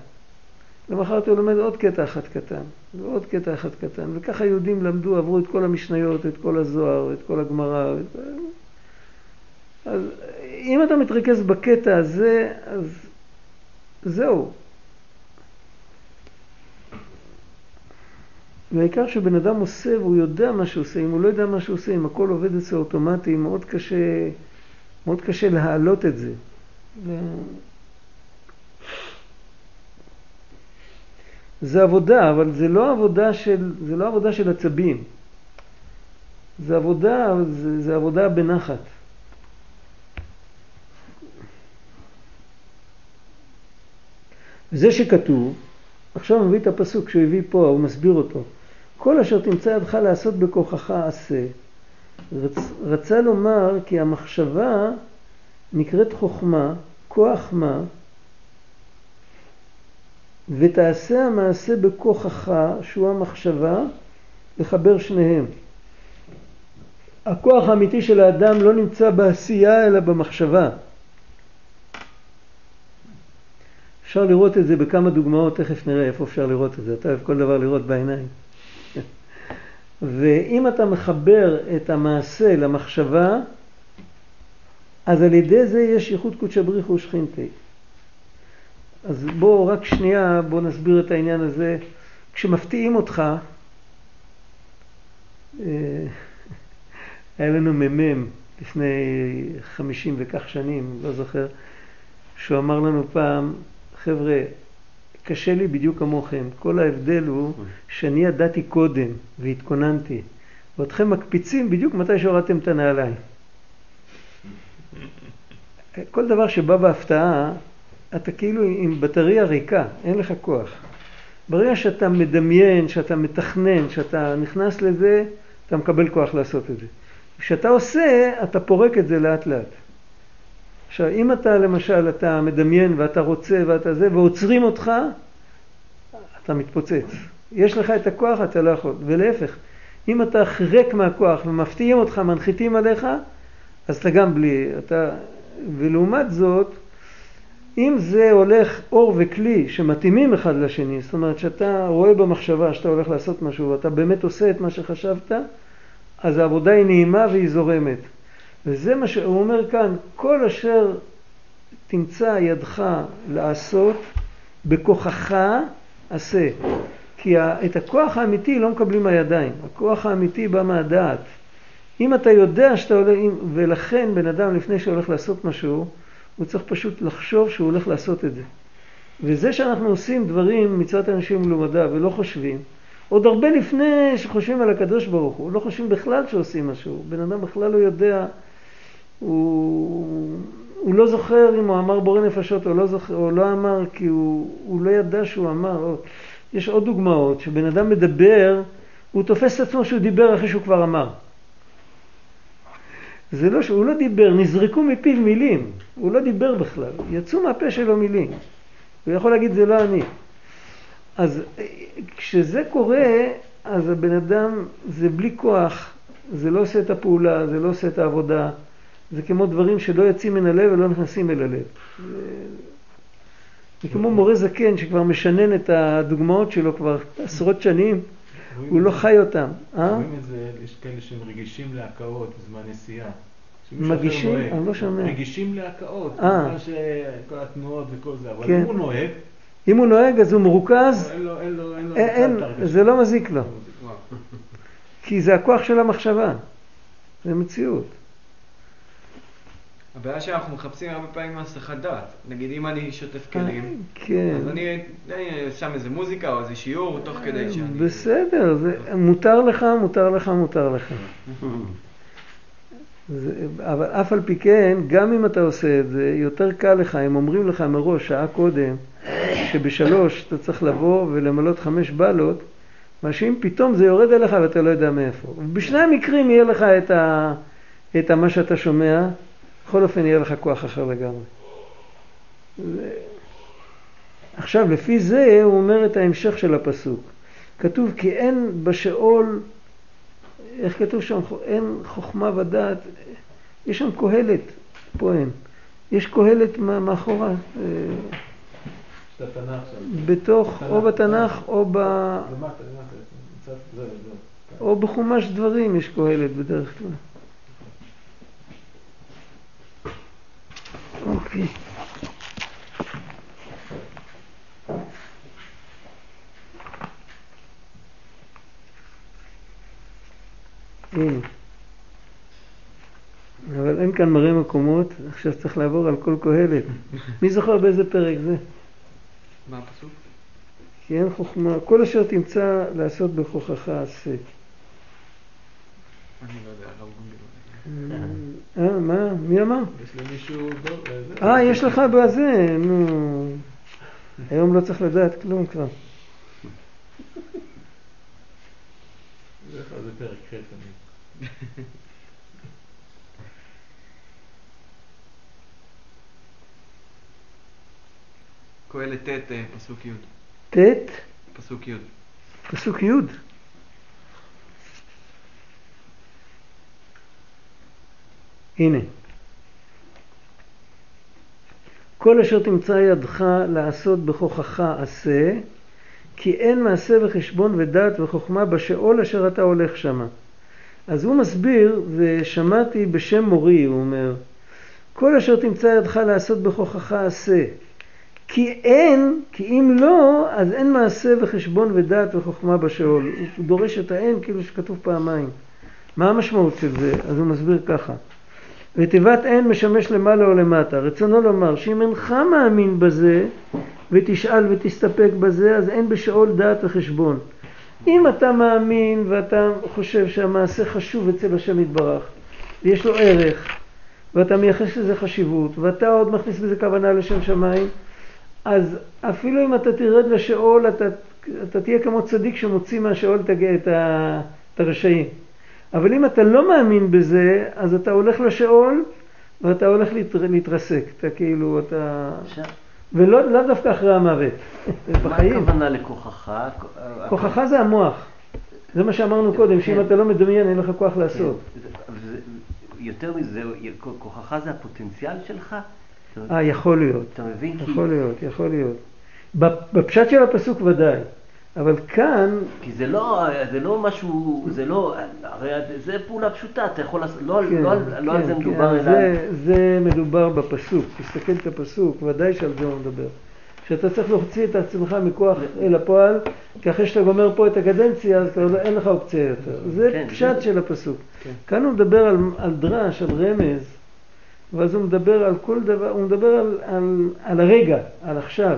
למחרת הוא לומד עוד קטע אחד קטן, ועוד קטע אחד קטן, וככה יהודים למדו, עברו את כל המשניות, את כל הזוהר, את כל הגמרא. את... אז אם אתה מתרכז בקטע הזה, אז זהו. והעיקר שבן אדם עושה והוא יודע מה שהוא עושה, אם הוא לא יודע מה שהוא עושה, אם הכל עובד אצלו אוטומטי, מאוד קשה, מאוד קשה להעלות את זה. זה עבודה, אבל זה לא עבודה של, זה לא עבודה של עצבים. זה עבודה, זה, זה עבודה בנחת. זה שכתוב, עכשיו הוא מביא את הפסוק שהוא הביא פה, הוא מסביר אותו. כל אשר תמצא ידך לעשות בכוחך עשה. רצ, רצה לומר כי המחשבה נקראת חוכמה, כוח מה? ותעשה המעשה בכוחך, שהוא המחשבה, לחבר שניהם. הכוח האמיתי של האדם לא נמצא בעשייה אלא במחשבה. אפשר לראות את זה בכמה דוגמאות, תכף נראה איפה אפשר לראות את זה. אתה אוהב כל דבר לראות בעיניים. *laughs* ואם אתה מחבר את המעשה למחשבה, אז על ידי זה יש ייחוד קודשא בריך ושכינתי. אז בואו רק שנייה, בואו נסביר את העניין הזה. כשמפתיעים אותך, אה, *laughs* היה לנו מ"מ לפני חמישים וכך שנים, לא זוכר, שהוא אמר לנו פעם, חבר'ה, קשה לי בדיוק כמוכם, כל ההבדל הוא שאני ידעתי קודם והתכוננתי, ואתכם מקפיצים בדיוק מתי שהורדתם את הנעליים. כל דבר שבא בהפתעה, אתה כאילו עם בטריה ריקה, אין לך כוח. ברגע שאתה מדמיין, שאתה מתכנן, שאתה נכנס לזה, אתה מקבל כוח לעשות את זה. כשאתה עושה, אתה פורק את זה לאט לאט. עכשיו, אם אתה למשל, אתה מדמיין ואתה רוצה ואתה זה, ועוצרים אותך, אתה מתפוצץ. יש לך את הכוח, אתה לא יכול. ולהפך, אם אתה ריק מהכוח ומפתיעים אותך, מנחיתים עליך, אז אתה גם בלי, אתה... ולעומת זאת, אם זה הולך אור וכלי שמתאימים אחד לשני, זאת אומרת שאתה רואה במחשבה שאתה הולך לעשות משהו ואתה באמת עושה את מה שחשבת, אז העבודה היא נעימה והיא זורמת. וזה מה שהוא אומר כאן, כל אשר תמצא ידך לעשות, בכוחך עשה. כי את הכוח האמיתי לא מקבלים מהידיים, הכוח האמיתי בא מהדעת. אם אתה יודע שאתה הולך, ולכן בן אדם לפני שהולך לעשות משהו, הוא צריך פשוט לחשוב שהוא הולך לעשות את זה. וזה שאנחנו עושים דברים מצוות אנשים מלומדה ולא חושבים, עוד הרבה לפני שחושבים על הקדוש ברוך הוא, לא חושבים בכלל שעושים משהו, בן אדם בכלל לא יודע, הוא, הוא לא זוכר אם הוא אמר בורא נפשות או לא, זוכר, או לא אמר כי הוא, הוא לא ידע שהוא אמר. או, יש עוד דוגמאות, שבן אדם מדבר, הוא תופס את עצמו שהוא דיבר אחרי שהוא כבר אמר. זה לא שהוא לא דיבר, נזרקו מפיו מילים, הוא לא דיבר בכלל, יצאו מהפה שלו מילים. הוא יכול להגיד זה לא אני. אז כשזה קורה, אז הבן אדם, זה בלי כוח, זה לא עושה את הפעולה, זה לא עושה את העבודה, זה כמו דברים שלא יוצאים מן הלב ולא נכנסים אל הלב. זה כמו מורה זקן שכבר משנן את הדוגמאות שלו כבר עשרות שנים, הוא לא חי אותם. אה? רואים את זה, יש כאלה שהם רגישים להקאות בזמן נסיעה. מגישים? אני לא שומע. רגישים להקאות, אה. כל התנועות וכל זה, אבל כן. אם הוא נוהג... אם הוא נוהג אז הוא מרוכז. אין, זה לא מזיק לו. כי זה הכוח של המחשבה, זה מציאות. הבעיה שאנחנו מחפשים הרבה פעמים הסחת דעת. נגיד אם אני שוטף כלים, כן. אז אני שם איזה מוזיקה או איזה שיעור תוך כדי שאני... בסדר, זה, מותר לך, מותר לך, מותר לך. זה, אבל אף על פי כן, גם אם אתה עושה את זה, יותר קל לך, הם אומרים לך מראש, שעה קודם, שבשלוש אתה צריך לבוא ולמלות חמש בלות, מה שאם פתאום זה יורד אליך ואתה לא יודע מאיפה. בשני המקרים יהיה לך את, ה, את מה שאתה שומע, בכל אופן יהיה לך כוח אחר לגמרי. זה... עכשיו, לפי זה הוא אומר את ההמשך של הפסוק. כתוב כי אין בשאול, איך כתוב שם? אין חוכמה ודעת, יש שם קהלת, פה אין. יש קהלת מאחורה. בתוך, או בתנ"ך או ב... או בחומש דברים יש קהלת בדרך כלל. אוקיי. הנה. אבל אין כאן מראה מקומות, עכשיו צריך לעבור על כל קהלת. מי זוכר באיזה פרק זה? מה הפסוק? כי אין חוכמה, כל אשר תמצא לעשות בכוחך עשה. אני לא יודע, הרב גונדר. אה, מה? מי אמר? יש למישהו... אה, יש לך בזה, נו. היום לא צריך לדעת כלום כבר. בדרך כלל זה פרק ח' תמיד. קהלת ט', אה, פסוק י'. ט', פסוק י'. פסוק י'. הנה. כל אשר תמצא ידך לעשות בכוחך עשה, כי אין מעשה וחשבון ודעת וחוכמה בשאול אשר אתה הולך שמה. אז הוא מסביר, ושמעתי בשם מורי, הוא אומר, כל אשר תמצא ידך לעשות בכוחך עשה. כי אין, כי אם לא, אז אין מעשה וחשבון ודעת וחוכמה בשאול. הוא דורש את האין כאילו שכתוב פעמיים. מה המשמעות של זה? אז הוא מסביר ככה. ותיבת אין משמש למעלה או למטה. רצונו לומר שאם אינך מאמין בזה ותשאל ותסתפק בזה, אז אין בשאול דעת וחשבון. אם אתה מאמין ואתה חושב שהמעשה חשוב אצל השם יתברך, ויש לו ערך, ואתה מייחס לזה חשיבות, ואתה עוד מכניס בזה כוונה לשם שמיים, אז אפילו אם אתה תרד לשאול, אתה, אתה תהיה כמו צדיק שמוציא מהשאול את, את הרשעים. אבל אם אתה לא מאמין בזה, אז אתה הולך לשאול ואתה הולך להתרסק. אתה כאילו, אתה... ולא לאו דווקא אחרי המוות. מה *laughs* הכוונה לכוחך? כוחך זה המוח. זה מה שאמרנו קודם, שאם אתה לא מדמיין, אין לך כוח לעשות. יותר מזה, כוחך זה הפוטנציאל שלך? אה, יכול להיות. אתה מבין? יכול להיות, יכול להיות. בפשט של הפסוק ודאי. אבל כאן, כי זה לא, זה לא משהו, זה לא, הרי זה פעולה פשוטה, אתה יכול לעשות, לא, כן, לא, על- לא על כן, זה כן, מדובר, אלא... זה, זה מדובר בפסוק, תסתכל את הפסוק, ודאי שעל זה הוא מדבר. שאתה צריך להוציא את עצמך מכוח אל הפועל, כי אחרי שאתה גומר פה את הקדנציה, אז כבר לא- אין לך אופציה יותר. זה כן, פשט זה- של הפסוק. כן. כאן הוא מדבר על, על דרש, על רמז, ואז הוא מדבר על כל דבר, הוא מדבר על, על, על הרגע, על עכשיו.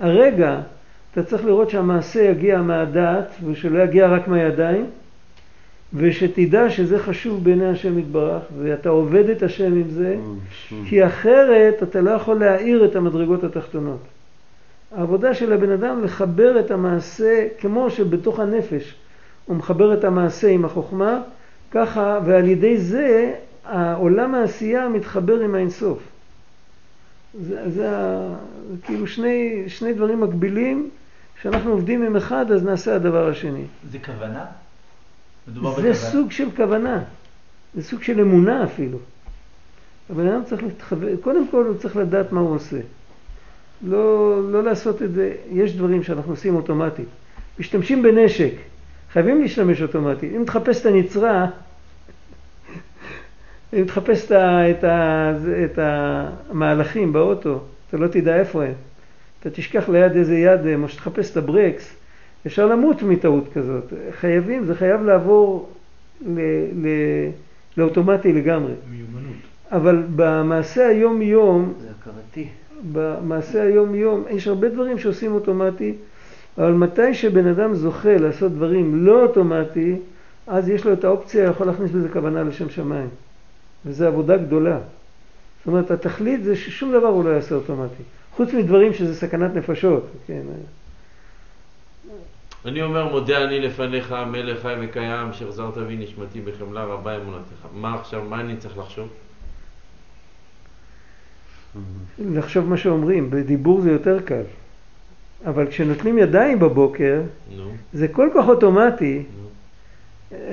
הרגע, אתה צריך לראות שהמעשה יגיע מהדעת, ושלא יגיע רק מהידיים, ושתדע שזה חשוב בעיני השם יתברך, ואתה עובד את השם עם זה, כי אחרת אתה לא יכול להאיר את המדרגות התחתונות. העבודה של הבן אדם לחבר את המעשה, כמו שבתוך הנפש הוא מחבר את המעשה עם החוכמה, ככה, ועל ידי זה העולם העשייה מתחבר עם האינסוף. זה, זה, זה כאילו שני, שני דברים מקבילים, כשאנחנו עובדים עם אחד אז נעשה הדבר השני. זה כוונה? מדובר זה בכוונה? סוג של כוונה, זה סוג של אמונה אפילו. הבן אדם צריך להתחבר, קודם כל הוא צריך לדעת מה הוא עושה. לא, לא לעשות את זה, יש דברים שאנחנו עושים אוטומטית. משתמשים בנשק, חייבים להשתמש אוטומטית. אם תחפש את הנצרה, *laughs* אם תחפש את, ה, את, ה, את המהלכים באוטו, אתה לא תדע איפה הם. אתה תשכח ליד איזה יד, או שתחפש את הברקס, אפשר למות מטעות כזאת. חייבים, זה חייב לעבור ל, ל, לאוטומטי לגמרי. מיומנות. אבל במעשה היום-יום, זה הכרתי. במעשה היום-יום, יש הרבה דברים שעושים אוטומטי, אבל מתי שבן אדם זוכה לעשות דברים לא אוטומטי, אז יש לו את האופציה, יכול להכניס בזה כוונה לשם שמיים. וזו עבודה גדולה. זאת אומרת, התכלית זה ששום דבר הוא לא יעשה אוטומטי. חוץ מדברים שזה סכנת נפשות, כן. אני אומר, מודה אני לפניך, מלך חי וקיים, שהחזרת בי נשמתי בחמלה רבה אמונתך. מה עכשיו, מה אני צריך לחשוב? לחשוב מה שאומרים, בדיבור זה יותר קל. אבל כשנותנים ידיים בבוקר, נו, זה כל כך אוטומטי, נו.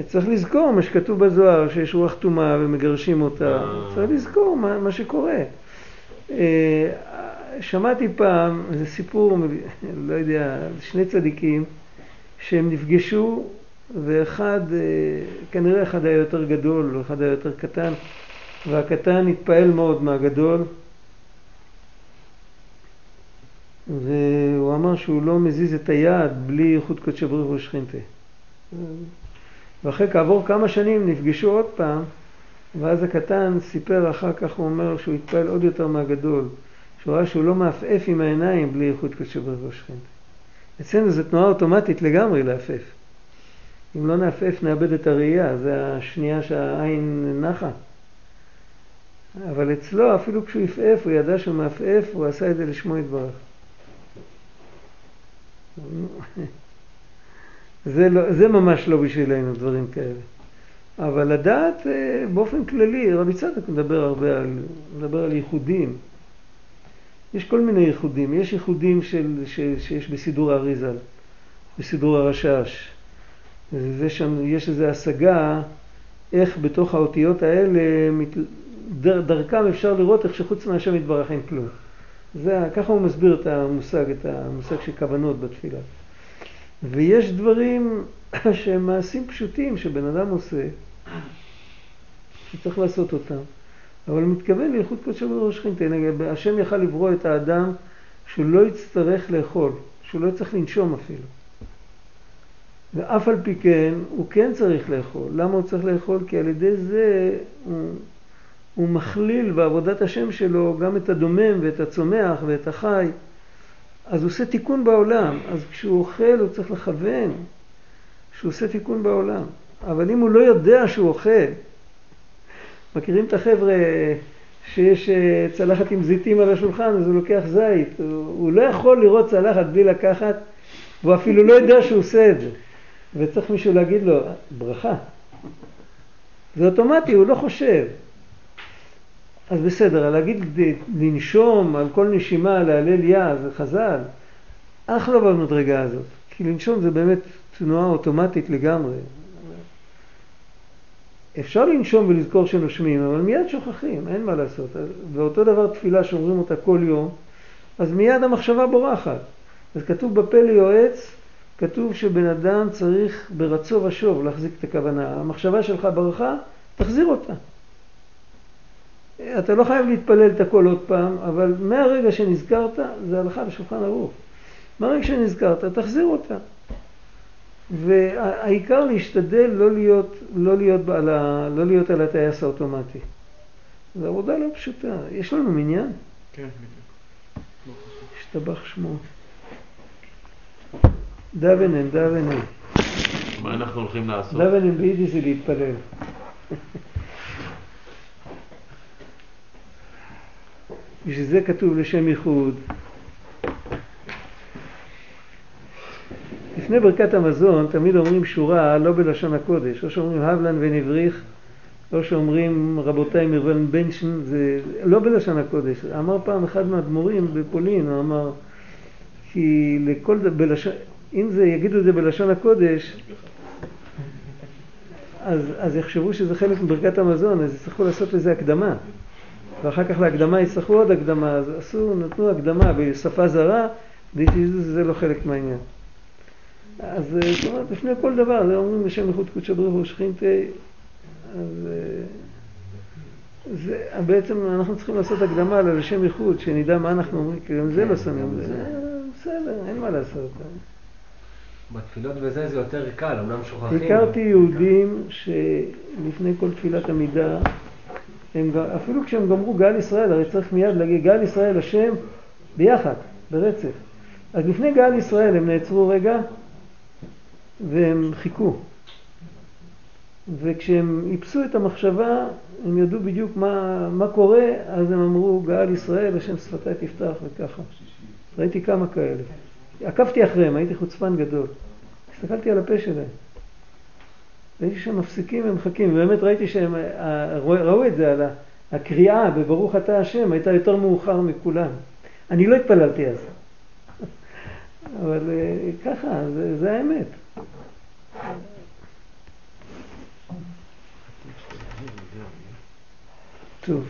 צריך לזכור מה שכתוב בזוהר, שיש רוח טומאה ומגרשים אותה. אה. צריך לזכור מה, מה שקורה. שמעתי פעם איזה סיפור, לא יודע, שני צדיקים, שהם נפגשו, ואחד, אה, כנראה אחד היה יותר גדול, ואחד היה יותר קטן, והקטן התפעל מאוד מהגדול, והוא אמר שהוא לא מזיז את היד בלי ייחוד קודשי בריך ושכינתה. ואחרי כעבור כמה שנים נפגשו עוד פעם, ואז הקטן סיפר אחר כך, הוא אומר שהוא התפעל עוד יותר מהגדול, שהוא ראה שהוא לא מעפעף עם העיניים בלי ייחוד קודשי בריך ושכינתה. אצלנו זו תנועה אוטומטית לגמרי לעפעף. אם לא נעפעף נאבד את הראייה, זה השנייה שהעין נחה. אבל אצלו, אפילו כשהוא עפעף, הוא ידע שהוא מעפעף, הוא עשה את זה לשמו יתברך. *laughs* זה, לא, זה ממש לא בשבילנו, דברים כאלה. אבל לדעת אה, באופן כללי, רבי צדוק מדבר הרבה על, מדבר על ייחודים. יש כל מיני ייחודים. יש ייחודים של, ש, שיש בסידור האריזל, בסידור הרשש. זה שם, יש איזו השגה איך בתוך האותיות האלה, דרכם אפשר לראות איך שחוץ מהשם יתברך אין כלום. זה, ככה הוא מסביר את המושג, את המושג של כוונות בתפילה. ויש דברים *coughs* שהם מעשים פשוטים שבן אדם עושה, שצריך לעשות אותם, אבל הוא מתכוון לייחוד קודשו בראש שכינתה. השם יכל לברוא את האדם שהוא לא יצטרך לאכול, שהוא לא יצטרך לנשום אפילו. ואף על פי כן, הוא כן צריך לאכול. למה הוא צריך לאכול? כי על ידי זה הוא, הוא מכליל בעבודת השם שלו גם את הדומם ואת הצומח ואת החי. אז הוא עושה תיקון בעולם. אז כשהוא אוכל הוא צריך לכוון שהוא עושה תיקון בעולם. אבל אם הוא לא יודע שהוא אוכל, מכירים את החבר'ה שיש אה, צלחת עם זיתים על השולחן, אז הוא לוקח זית. הוא, הוא לא יכול לראות צלחת בלי לקחת, והוא אפילו לא יודע שהוא עושה את זה. וצריך מישהו להגיד לו, ברכה. זה אוטומטי, הוא לא חושב. אז בסדר, להגיד לנשום על כל נשימה, להלל יה, זה חז"ל. אחלה במדרגה הזאת. כי לנשום זה באמת תנועה אוטומטית לגמרי. אפשר לנשום ולזכור שנושמים, אבל מיד שוכחים, אין מה לעשות. ואותו דבר תפילה שאומרים אותה כל יום, אז מיד המחשבה בורחת. אז כתוב בפה ליועץ, כתוב שבן אדם צריך ברצו ושוב להחזיק את הכוונה. המחשבה שלך ברכה, תחזיר אותה. אתה לא חייב להתפלל את הכל עוד פעם, אבל מהרגע שנזכרת, זה הלכה בשולחן ערוך. מהרגע שנזכרת, תחזיר אותה. והעיקר להשתדל לא להיות, לא להיות, על, ה, לא להיות על הטייס האוטומטי. זו עבודה לא פשוטה. יש לנו מניין? כן, בדיוק. השתבח שמו. דוונן, דוונן. מה אנחנו הולכים לעשות? דוונן ביידיש זה להתפלל. בשביל זה כתוב לשם ייחוד. לפני ברכת המזון תמיד אומרים שורה לא בלשון הקודש, או שאומרים הבלן ונבריך, או שאומרים רבותיי מרוון בנשן, זה לא בלשון הקודש. אמר פעם אחד מהאדמו"רים בפולין, הוא אמר כי לכל, בלשון, אם זה, יגידו את זה בלשון הקודש, אז, אז יחשבו שזה חלק מברכת המזון, אז יצטרכו לעשות לזה הקדמה. ואחר כך להקדמה יצטרכו עוד הקדמה, אז עשו, נתנו הקדמה בשפה זרה, זה לא חלק מהעניין. אז זאת אומרת, לפני כל דבר, זה אומרים לשם איכות קודשא ברוך הוא שכינתה, אז זה, בעצם אנחנו צריכים לעשות הקדמה לשם איכות, שנדע מה אנחנו אומרים, כי גם זה לא שמים, בסדר, אין מה לעשות. בתפילות וזה זה יותר קל, אמנם שוכחים. הכרתי יהודים שלפני כל תפילת עמידה, הם, אפילו כשהם גמרו גל ישראל, הרי צריך מיד להגיד גל ישראל השם ביחד, ברצף. אז לפני גל ישראל הם נעצרו רגע והם חיכו. וכשהם איפסו את המחשבה, הם ידעו בדיוק מה, מה קורה, אז הם אמרו, גאל ישראל, השם שפתיי תפתח וככה. ראיתי כמה כאלה. עקבתי אחריהם, הייתי חוצפן גדול. הסתכלתי על הפה שלהם. ראיתי שהם מפסיקים ומחכים, ובאמת ראיתי שהם ראו את זה, על הקריאה בברוך אתה השם הייתה יותר מאוחר מכולם. אני לא התפללתי אז. *laughs* אבל אה, ככה, זה, זה האמת. טוב.